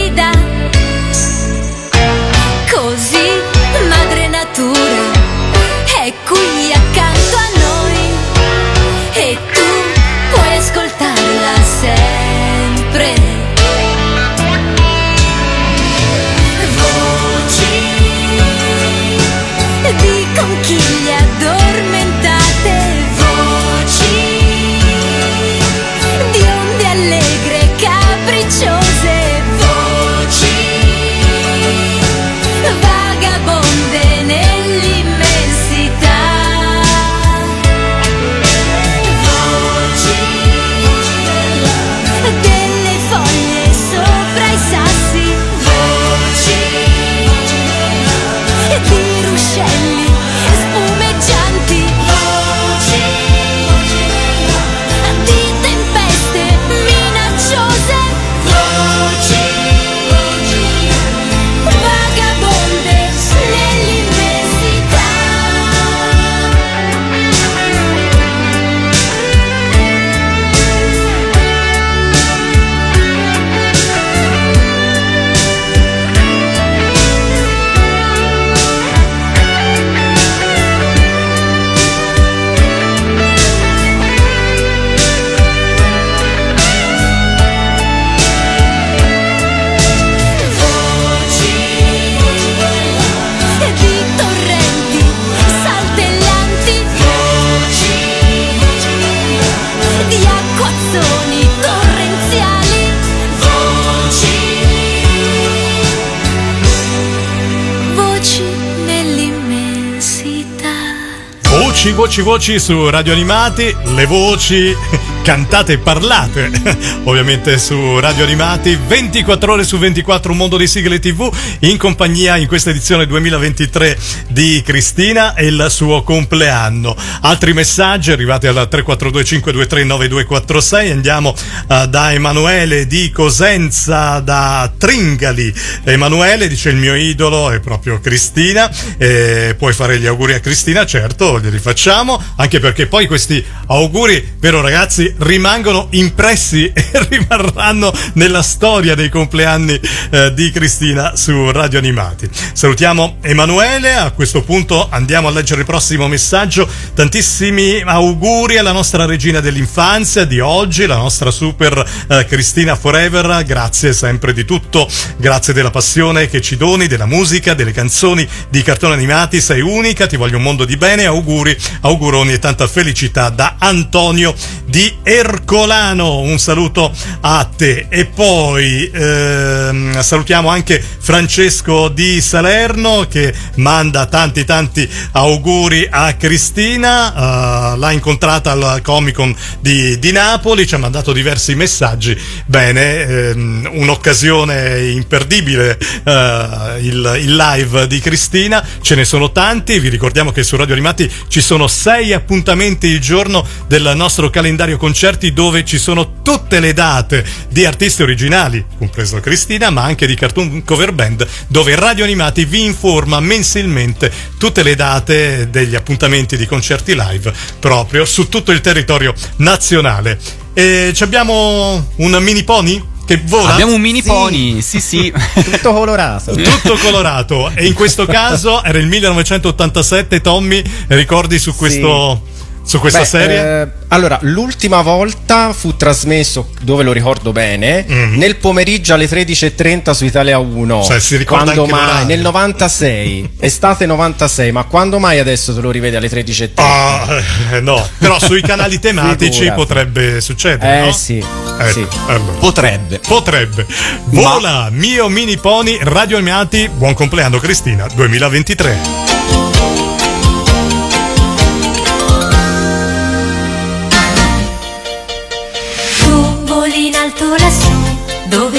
Voci, voci, su Radio Animati, le voci cantate e parlate, ovviamente su Radio Animati, 24 ore su 24, un mondo di sigle TV, in compagnia in questa edizione 2023 di Cristina e il suo compleanno. Altri messaggi arrivati al 342 523 9246, andiamo eh, da Emanuele di Cosenza, da Tringali. Emanuele dice il mio idolo è proprio Cristina, e puoi fare gli auguri a Cristina, certo, glieli facciamo, anche perché poi questi auguri, vero ragazzi, rimangono impressi e rimarranno nella storia dei compleanni eh, di Cristina su Radio Animati. Salutiamo Emanuele, a questo punto andiamo a leggere il prossimo messaggio. Tantissimi auguri alla nostra regina dell'infanzia di oggi, la nostra super eh, Cristina Forever. Grazie sempre di tutto, grazie della passione che ci doni, della musica, delle canzoni di cartoni animati. Sei unica, ti voglio un mondo di bene. Auguri, auguroni e tanta felicità da Antonio di Ercolano. Un saluto a te. E poi ehm, salutiamo anche Francesco di Salerno che manda tanti tanti auguri a Cristina. eh, l'ha incontrata al Comic Con di, di Napoli, ci ha mandato diversi messaggi. Bene, ehm, un'occasione imperdibile eh, il, il live di Cristina. Ce ne sono tanti. Vi ricordiamo che su Radio Animati ci sono sei appuntamenti il giorno del nostro calendario concerti dove ci sono tutte le date di artisti originali, compreso Cristina, ma anche di Cartoon Cover Band, dove Radio Animati vi informa mensilmente tutte le date degli appuntamenti di concerti live proprio su tutto il territorio nazionale. E ci abbiamo un mini pony? Che vola? Abbiamo un mini pony, sì sì. Tutto colorato. Tutto colorato. E in questo caso era il 1987, Tommy, ricordi su questo... Su questa Beh, serie? eh, allora, l'ultima volta fu trasmesso, dove lo ricordo bene, Mhm. nel pomeriggio alle 13.30 su Italia 1. Cioè, si ricorda quando anche mai? Nel 96, estate 96, ma quando mai adesso te lo rivedi alle 13.30? Ah, eh, no, però sui canali tematici potrebbe succedere. Eh no? sì, Eh, sì. allora. Potrebbe. Potrebbe. Vola, mio mini pony, Radio Animati, buon compleanno Cristina 2023.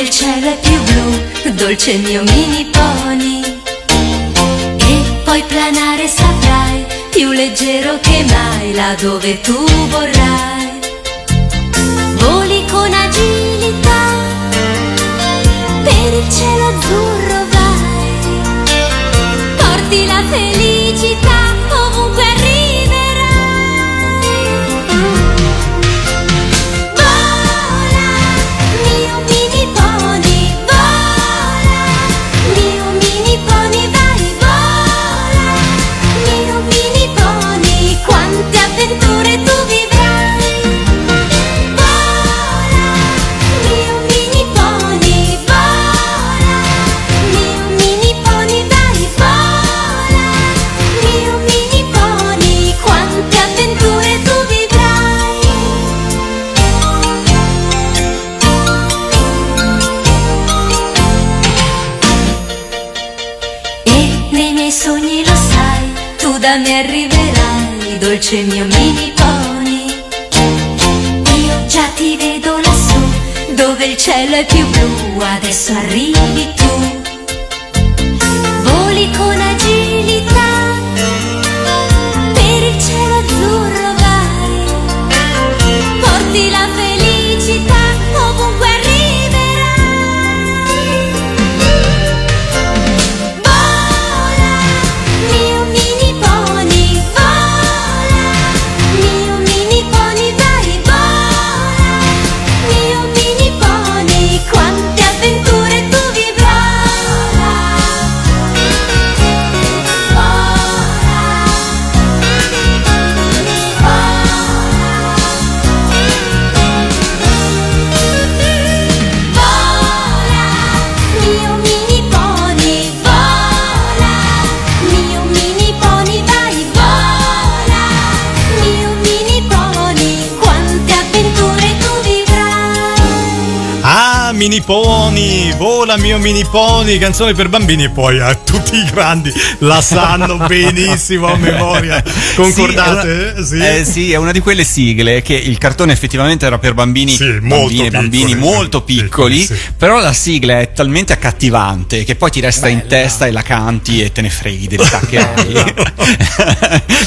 Il cielo è più blu, dolce mio mini pony. E poi planare saprai, più leggero che mai, là dove tu vorrai. Da me arriverai, dolce mio mini pony. Io già ti vedo lassù, dove il cielo è più blu, adesso arrivi tu. Voli con agilità, Ah, mini pony, vola mio mini pony, canzone per bambini e poi a tutti i grandi la sanno benissimo a memoria. Concordate? Sì, è una, eh, sì, è una di quelle sigle che il cartone effettivamente era per bambini, molto bambine, bambini piccoli, molto piccoli, però la sigla è talmente accattivante che poi ti resta in testa e la canti e te ne freghi dell'età che hai.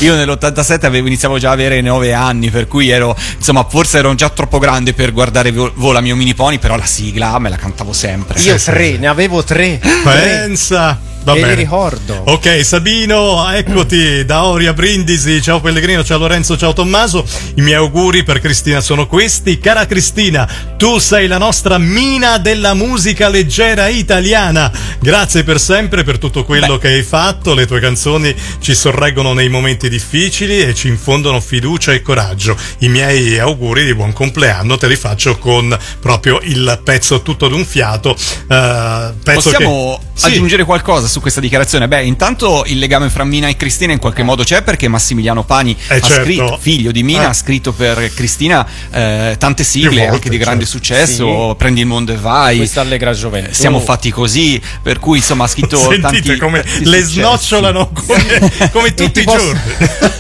Io nell'87 avevo, iniziavo già a avere 9 anni, per cui ero, insomma, forse ero già troppo grande per guardare Vo- Vola mio mini pony, però la sigla me la cantavo sempre. Io tre, ne avevo tre. Pensa. Va li bene. ricordo. Ok, Sabino, eccoti da Oria Brindisi. Ciao Pellegrino, ciao Lorenzo, ciao Tommaso. I miei auguri per Cristina sono questi. Cara Cristina, tu sei la nostra mina della musica leggera italiana. Grazie per sempre per tutto quello che hai fatto. Le tue canzoni ci sorreggono nei momenti difficili e ci infondono fiducia e coraggio. I miei auguri di buon compleanno te li faccio con proprio il pezzo tutto d'un fiato. eh, pezzo Possiamo che... Sì. aggiungere qualcosa su questa dichiarazione? Beh, intanto il legame fra Mina e Cristina in qualche modo c'è perché Massimiliano Pani Eh, ha certo. scritto, figlio di Mina, Eh. ha scritto per Cristina eh, tante sigle volte, anche di grande certo. successo, Sì. Prendi il mondo e vai. Questa allegra gioventù. Siamo fatti così, per cui insomma ha scritto Sentite tanti come tanti le successi. snocciolano come, come tutti ti i posso- giorni.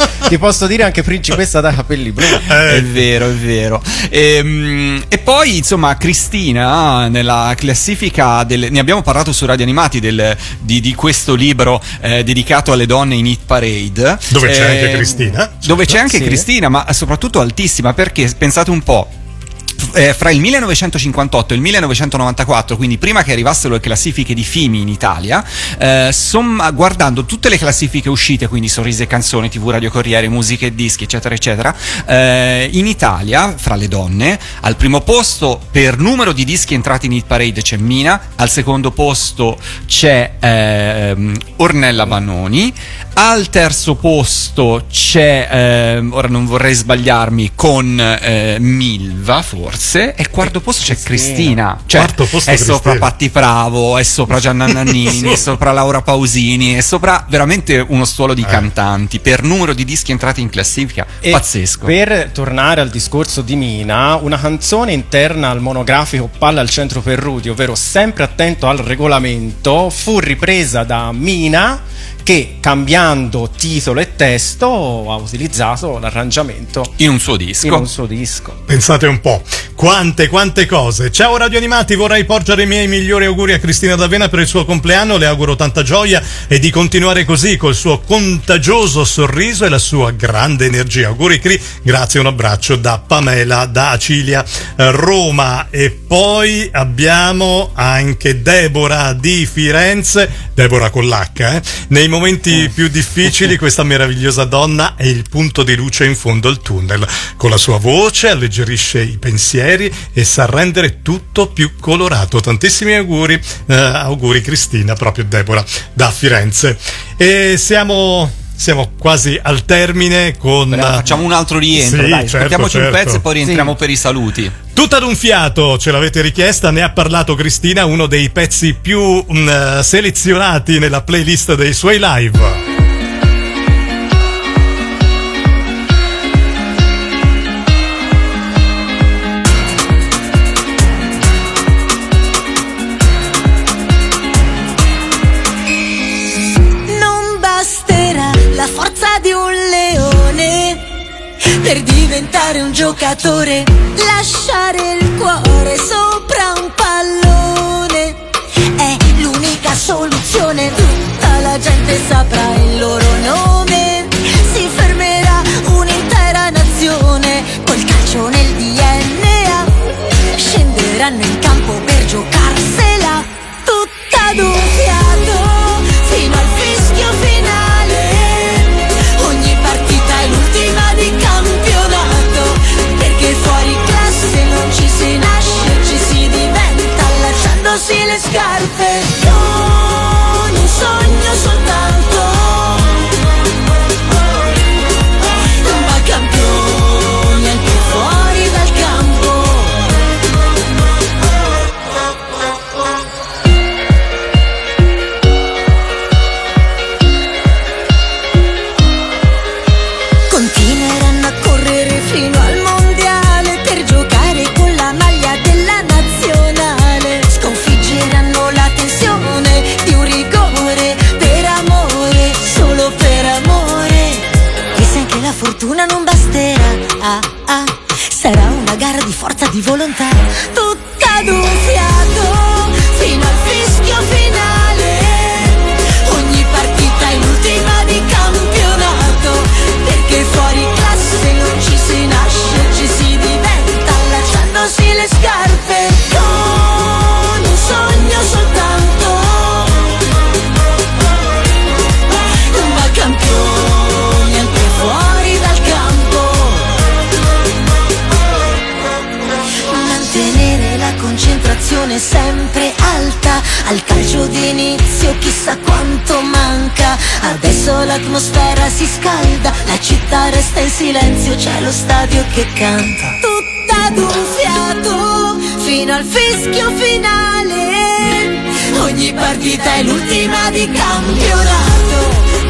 Ti posso dire anche principessa dai capelli blu. È vero, è vero. Ehm, E, poi, insomma, Cristina, nella classifica del, ne abbiamo parlato su Radio Animati del- di, di questo libro eh, dedicato alle donne in Hit Parade. Dove c'è anche Ehm, Cristina? Dove c'è anche Sì. Cristina, ma soprattutto altissima, perché pensate un po'. Eh, fra il 1958 e il 1994, quindi prima che arrivassero le classifiche di Fimi in Italia, eh, somma- guardando tutte le classifiche uscite, quindi Sorrisi e Canzoni, TV Radio Corriere, Musica e Dischi, eccetera, eccetera, eh, in Italia, fra le donne, al primo posto per numero di dischi entrati in Hit Parade c'è Mina, al secondo posto c'è ehm, Ornella Bannoni, al terzo posto c'è, ehm, ora non vorrei sbagliarmi, con eh, Milva forse, e al quarto posto c'è Cristina, cioè Quarto posto è sopra Cristina. Patti Bravo, è sopra Gianna Nannini, è sopra Laura Pausini, è sopra veramente uno stuolo Eh. di cantanti, per numero di dischi entrati in classifica, E pazzesco. Per tornare al discorso di Mina, una canzone interna al monografico Palla al centro per Rudy, ovvero sempre attento al regolamento, fu ripresa da Mina che cambiando titolo e testo ha utilizzato l'arrangiamento in un suo disco. In un suo disco. Pensate un po', quante, quante cose. Ciao Radio Animati, vorrei porgere i miei migliori auguri a Cristina D'Avena per il suo compleanno, le auguro tanta gioia e di continuare così col suo contagioso sorriso e la sua grande energia. Auguri Cri, grazie, un abbraccio da Pamela, da Acilia, eh, Roma e poi abbiamo anche Deborah di Firenze, Deborah con l'H, eh? nei momenti più difficili questa meravigliosa donna è il punto di luce in fondo al tunnel. Con la sua voce alleggerisce i pensieri e sa rendere tutto più colorato. Tantissimi auguri, eh, auguri Cristina, proprio Deborah da Firenze. E siamo, siamo quasi al termine con... Facciamo un altro rientro, Sì, dai, certo, ascoltiamoci un certo. pezzo e poi rientriamo per i saluti. Tutta ad un fiato, ce l'avete richiesta, ne ha parlato Cristina, uno dei pezzi più mm, eh, selezionati nella playlist dei suoi live. Giocatore. Lasciare il cuore sopra un pallone è l'unica soluzione. Tutta la gente saprà il loro nome. got. Chissà quanto manca. Adesso l'atmosfera si scalda La città resta in silenzio C'è lo stadio che canta. Tutta d'un fiato Fino al fischio finale. Ogni partita è l'ultima di campionato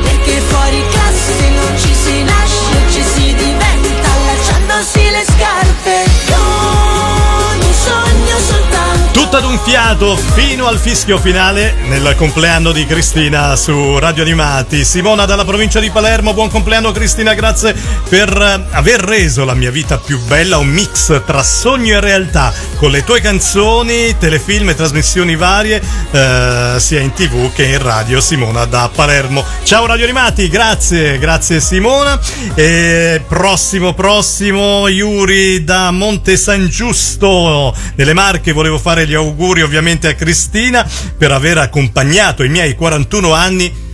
Perché fuori classe non ci si nasce Ci si diventa allacciandosi le scarpe. Con un sogno soltanto Tutta d'un fiato fino al fischio finale nel compleanno di Cristina su Radio Animati. Simona dalla provincia di Palermo, buon compleanno Cristina, grazie per eh, aver reso la mia vita più bella, un mix tra sogno e realtà con le tue canzoni, telefilm e trasmissioni varie eh, sia in tv che in radio. Simona da Palermo. Ciao Radio Animati, grazie, grazie Simona. E prossimo, prossimo, Yuri da Monte San Giusto nelle Marche, volevo fare gli auguri ovviamente a Cristina per aver accompagnato i miei 41 anni,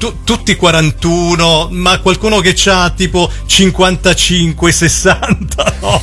tu- tutti 41, ma qualcuno che ha tipo 55, 60, no,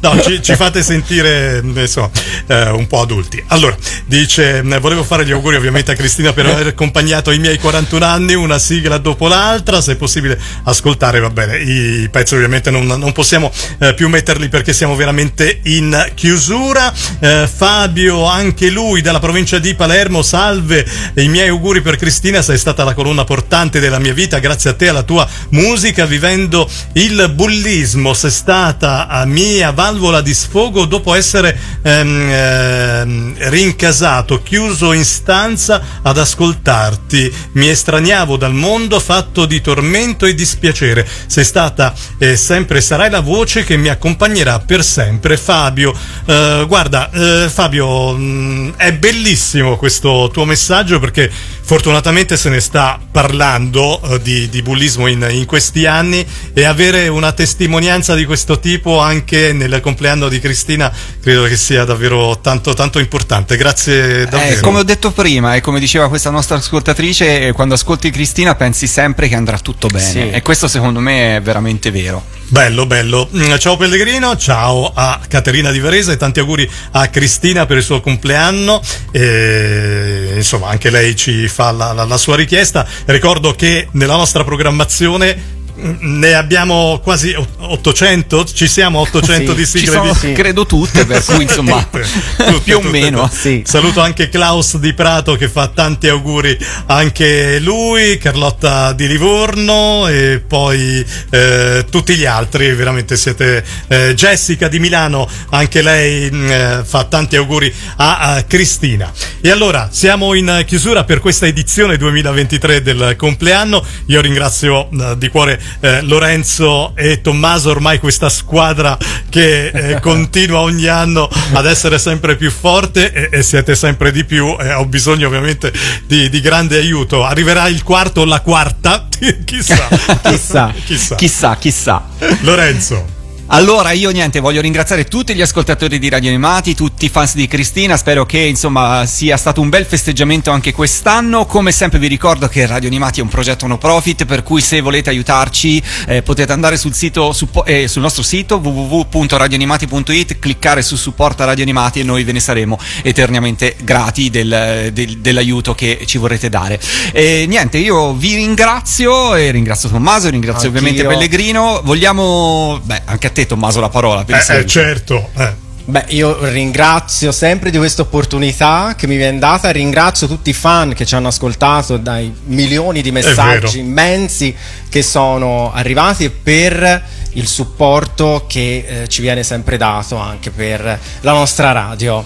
no ci, ci fate sentire insomma, eh, un po' adulti. Allora, dice, volevo fare gli auguri ovviamente a Cristina per aver accompagnato i miei 41 anni, una sigla dopo l'altra, se è possibile ascoltare, va bene, i pezzi ovviamente non, non possiamo eh, più metterli perché siamo veramente in chiusura. Eh, Fabio, anche lui dalla provincia di Palermo, salve, i miei auguri per Cristina, sei stata la colonna portante della mia vita, grazie a te e alla tua musica, vivendo il bullismo, sei stata a mia valvola di sfogo dopo essere ehm, ehm, rincasato, chiuso in stanza ad ascoltarti, mi estraniavo dal mondo fatto di tormento e dispiacere, sei stata e sempre sarai la voce che mi accompagnerà per sempre, Fabio. Eh, guarda, eh, Fabio, mh, è bellissimo questo tuo messaggio perché fortunatamente se ne sta parlando eh, di, di bullismo in, in questi anni e avere una testimonianza di questo tipo anche nel compleanno di Cristina credo che sia davvero tanto tanto importante. Grazie davvero. Eh, come ho detto prima e come diceva questa nostra ascoltatrice, eh, quando ascolti Cristina pensi sempre che andrà tutto bene Sì. e questo secondo me è veramente vero. Bello, bello. Mm, Ciao Pellegrino, ciao a Caterina di Varese e tanti auguri a Cristina per il suo compleanno. E, insomma, anche lei ci fa la, la- la sua richiesta. Ricordo che nella nostra programmazione mm, ne abbiamo quasi o- 800, ci siamo a 800 Sì, di ci sigle sono, di credo tutte, per cui insomma Tutte, più o tutte, meno. tutte. Saluto anche Klaus di Prato che fa tanti auguri anche lui, Carlotta di Livorno e poi eh, tutti gli altri, veramente siete eh, Jessica di Milano, anche lei mh, eh, fa tanti auguri a, a Cristina. E allora siamo in chiusura per questa edizione 2023 del compleanno. Io ringrazio eh, di cuore eh, Lorenzo e Tommaso, ormai questa squadra che eh, continua ogni anno ad essere sempre più forte e, e siete sempre di più. e ho bisogno ovviamente di, di grande aiuto. Arriverà il quarto o la quarta, chissà. Chissà. chissà. Chissà, chissà. Lorenzo. Allora, io niente, voglio ringraziare tutti gli ascoltatori di Radio Animati, tutti i fans di Cristina, spero che insomma sia stato un bel festeggiamento anche quest'anno. Come sempre vi ricordo che Radio Animati è un progetto no profit, per cui se volete aiutarci eh, potete andare sul, sito, suppo- eh, sul nostro sito www.radioanimati.it, cliccare su supporta Radio Animati e noi ve ne saremo eternamente grati del- del- dell'aiuto che ci vorrete dare. E niente, io vi ringrazio e ringrazio Tommaso, ringrazio Anch'io. ovviamente Pellegrino. Vogliamo, beh, anche a te Tommaso la parola per Eh, eh, certo. eh. Beh, io ringrazio sempre di questa opportunità che mi viene data, ringrazio tutti i fan che ci hanno ascoltato dai milioni di messaggi immensi che sono arrivati e per il supporto che eh, ci viene sempre dato anche per la nostra radio.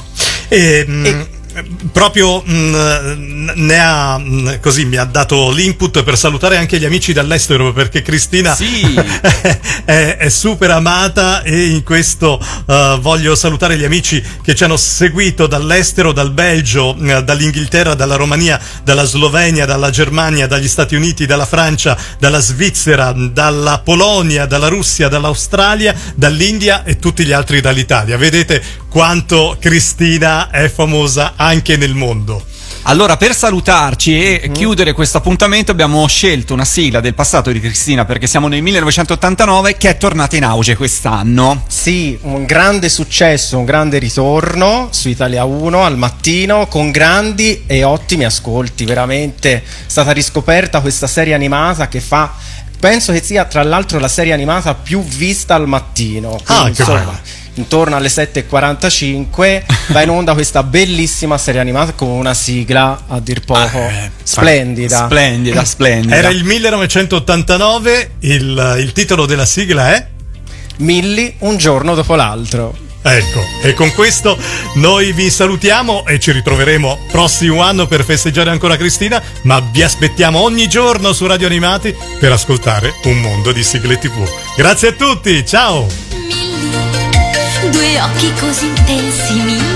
E, mh, proprio mh, ne ha mh, così mi ha dato l'input per salutare anche gli amici dall'estero perché Cristina è, è super amata e in questo eh, voglio salutare gli amici che ci hanno seguito dall'estero, dal Belgio, eh, dall'Inghilterra, dalla Romania, dalla Slovenia, dalla Germania, dagli Stati Uniti, dalla Francia, dalla Svizzera, dalla Polonia, dalla Russia, dall'Australia, dall'India e tutti gli altri dall'Italia. Vedete quanto Cristina è famosa anche nel mondo. Allora, per salutarci e chiudere questo appuntamento, abbiamo scelto una sigla del passato di Cristina perché siamo nel 1989 che è tornata in auge quest'anno. Sì, un grande successo, un grande ritorno su Italia 1 al mattino con grandi e ottimi ascolti. Veramente è stata riscoperta questa serie animata che fa. Penso che sia tra l'altro la serie animata più vista al mattino. Ah, Quindi, che insomma, bello. Intorno alle 7.45 va in onda questa bellissima serie animata con una sigla a dir poco splendida. Splendida, splendida. Era il 1989, il, il titolo della sigla è? Milli un giorno dopo l'altro. Ecco, e con questo noi vi salutiamo e ci ritroveremo prossimo anno per festeggiare ancora Cristina, ma vi aspettiamo ogni giorno su Radio Animati per ascoltare un mondo di sigle TV. Grazie a tutti, ciao! Due occhi così intensi, Milli.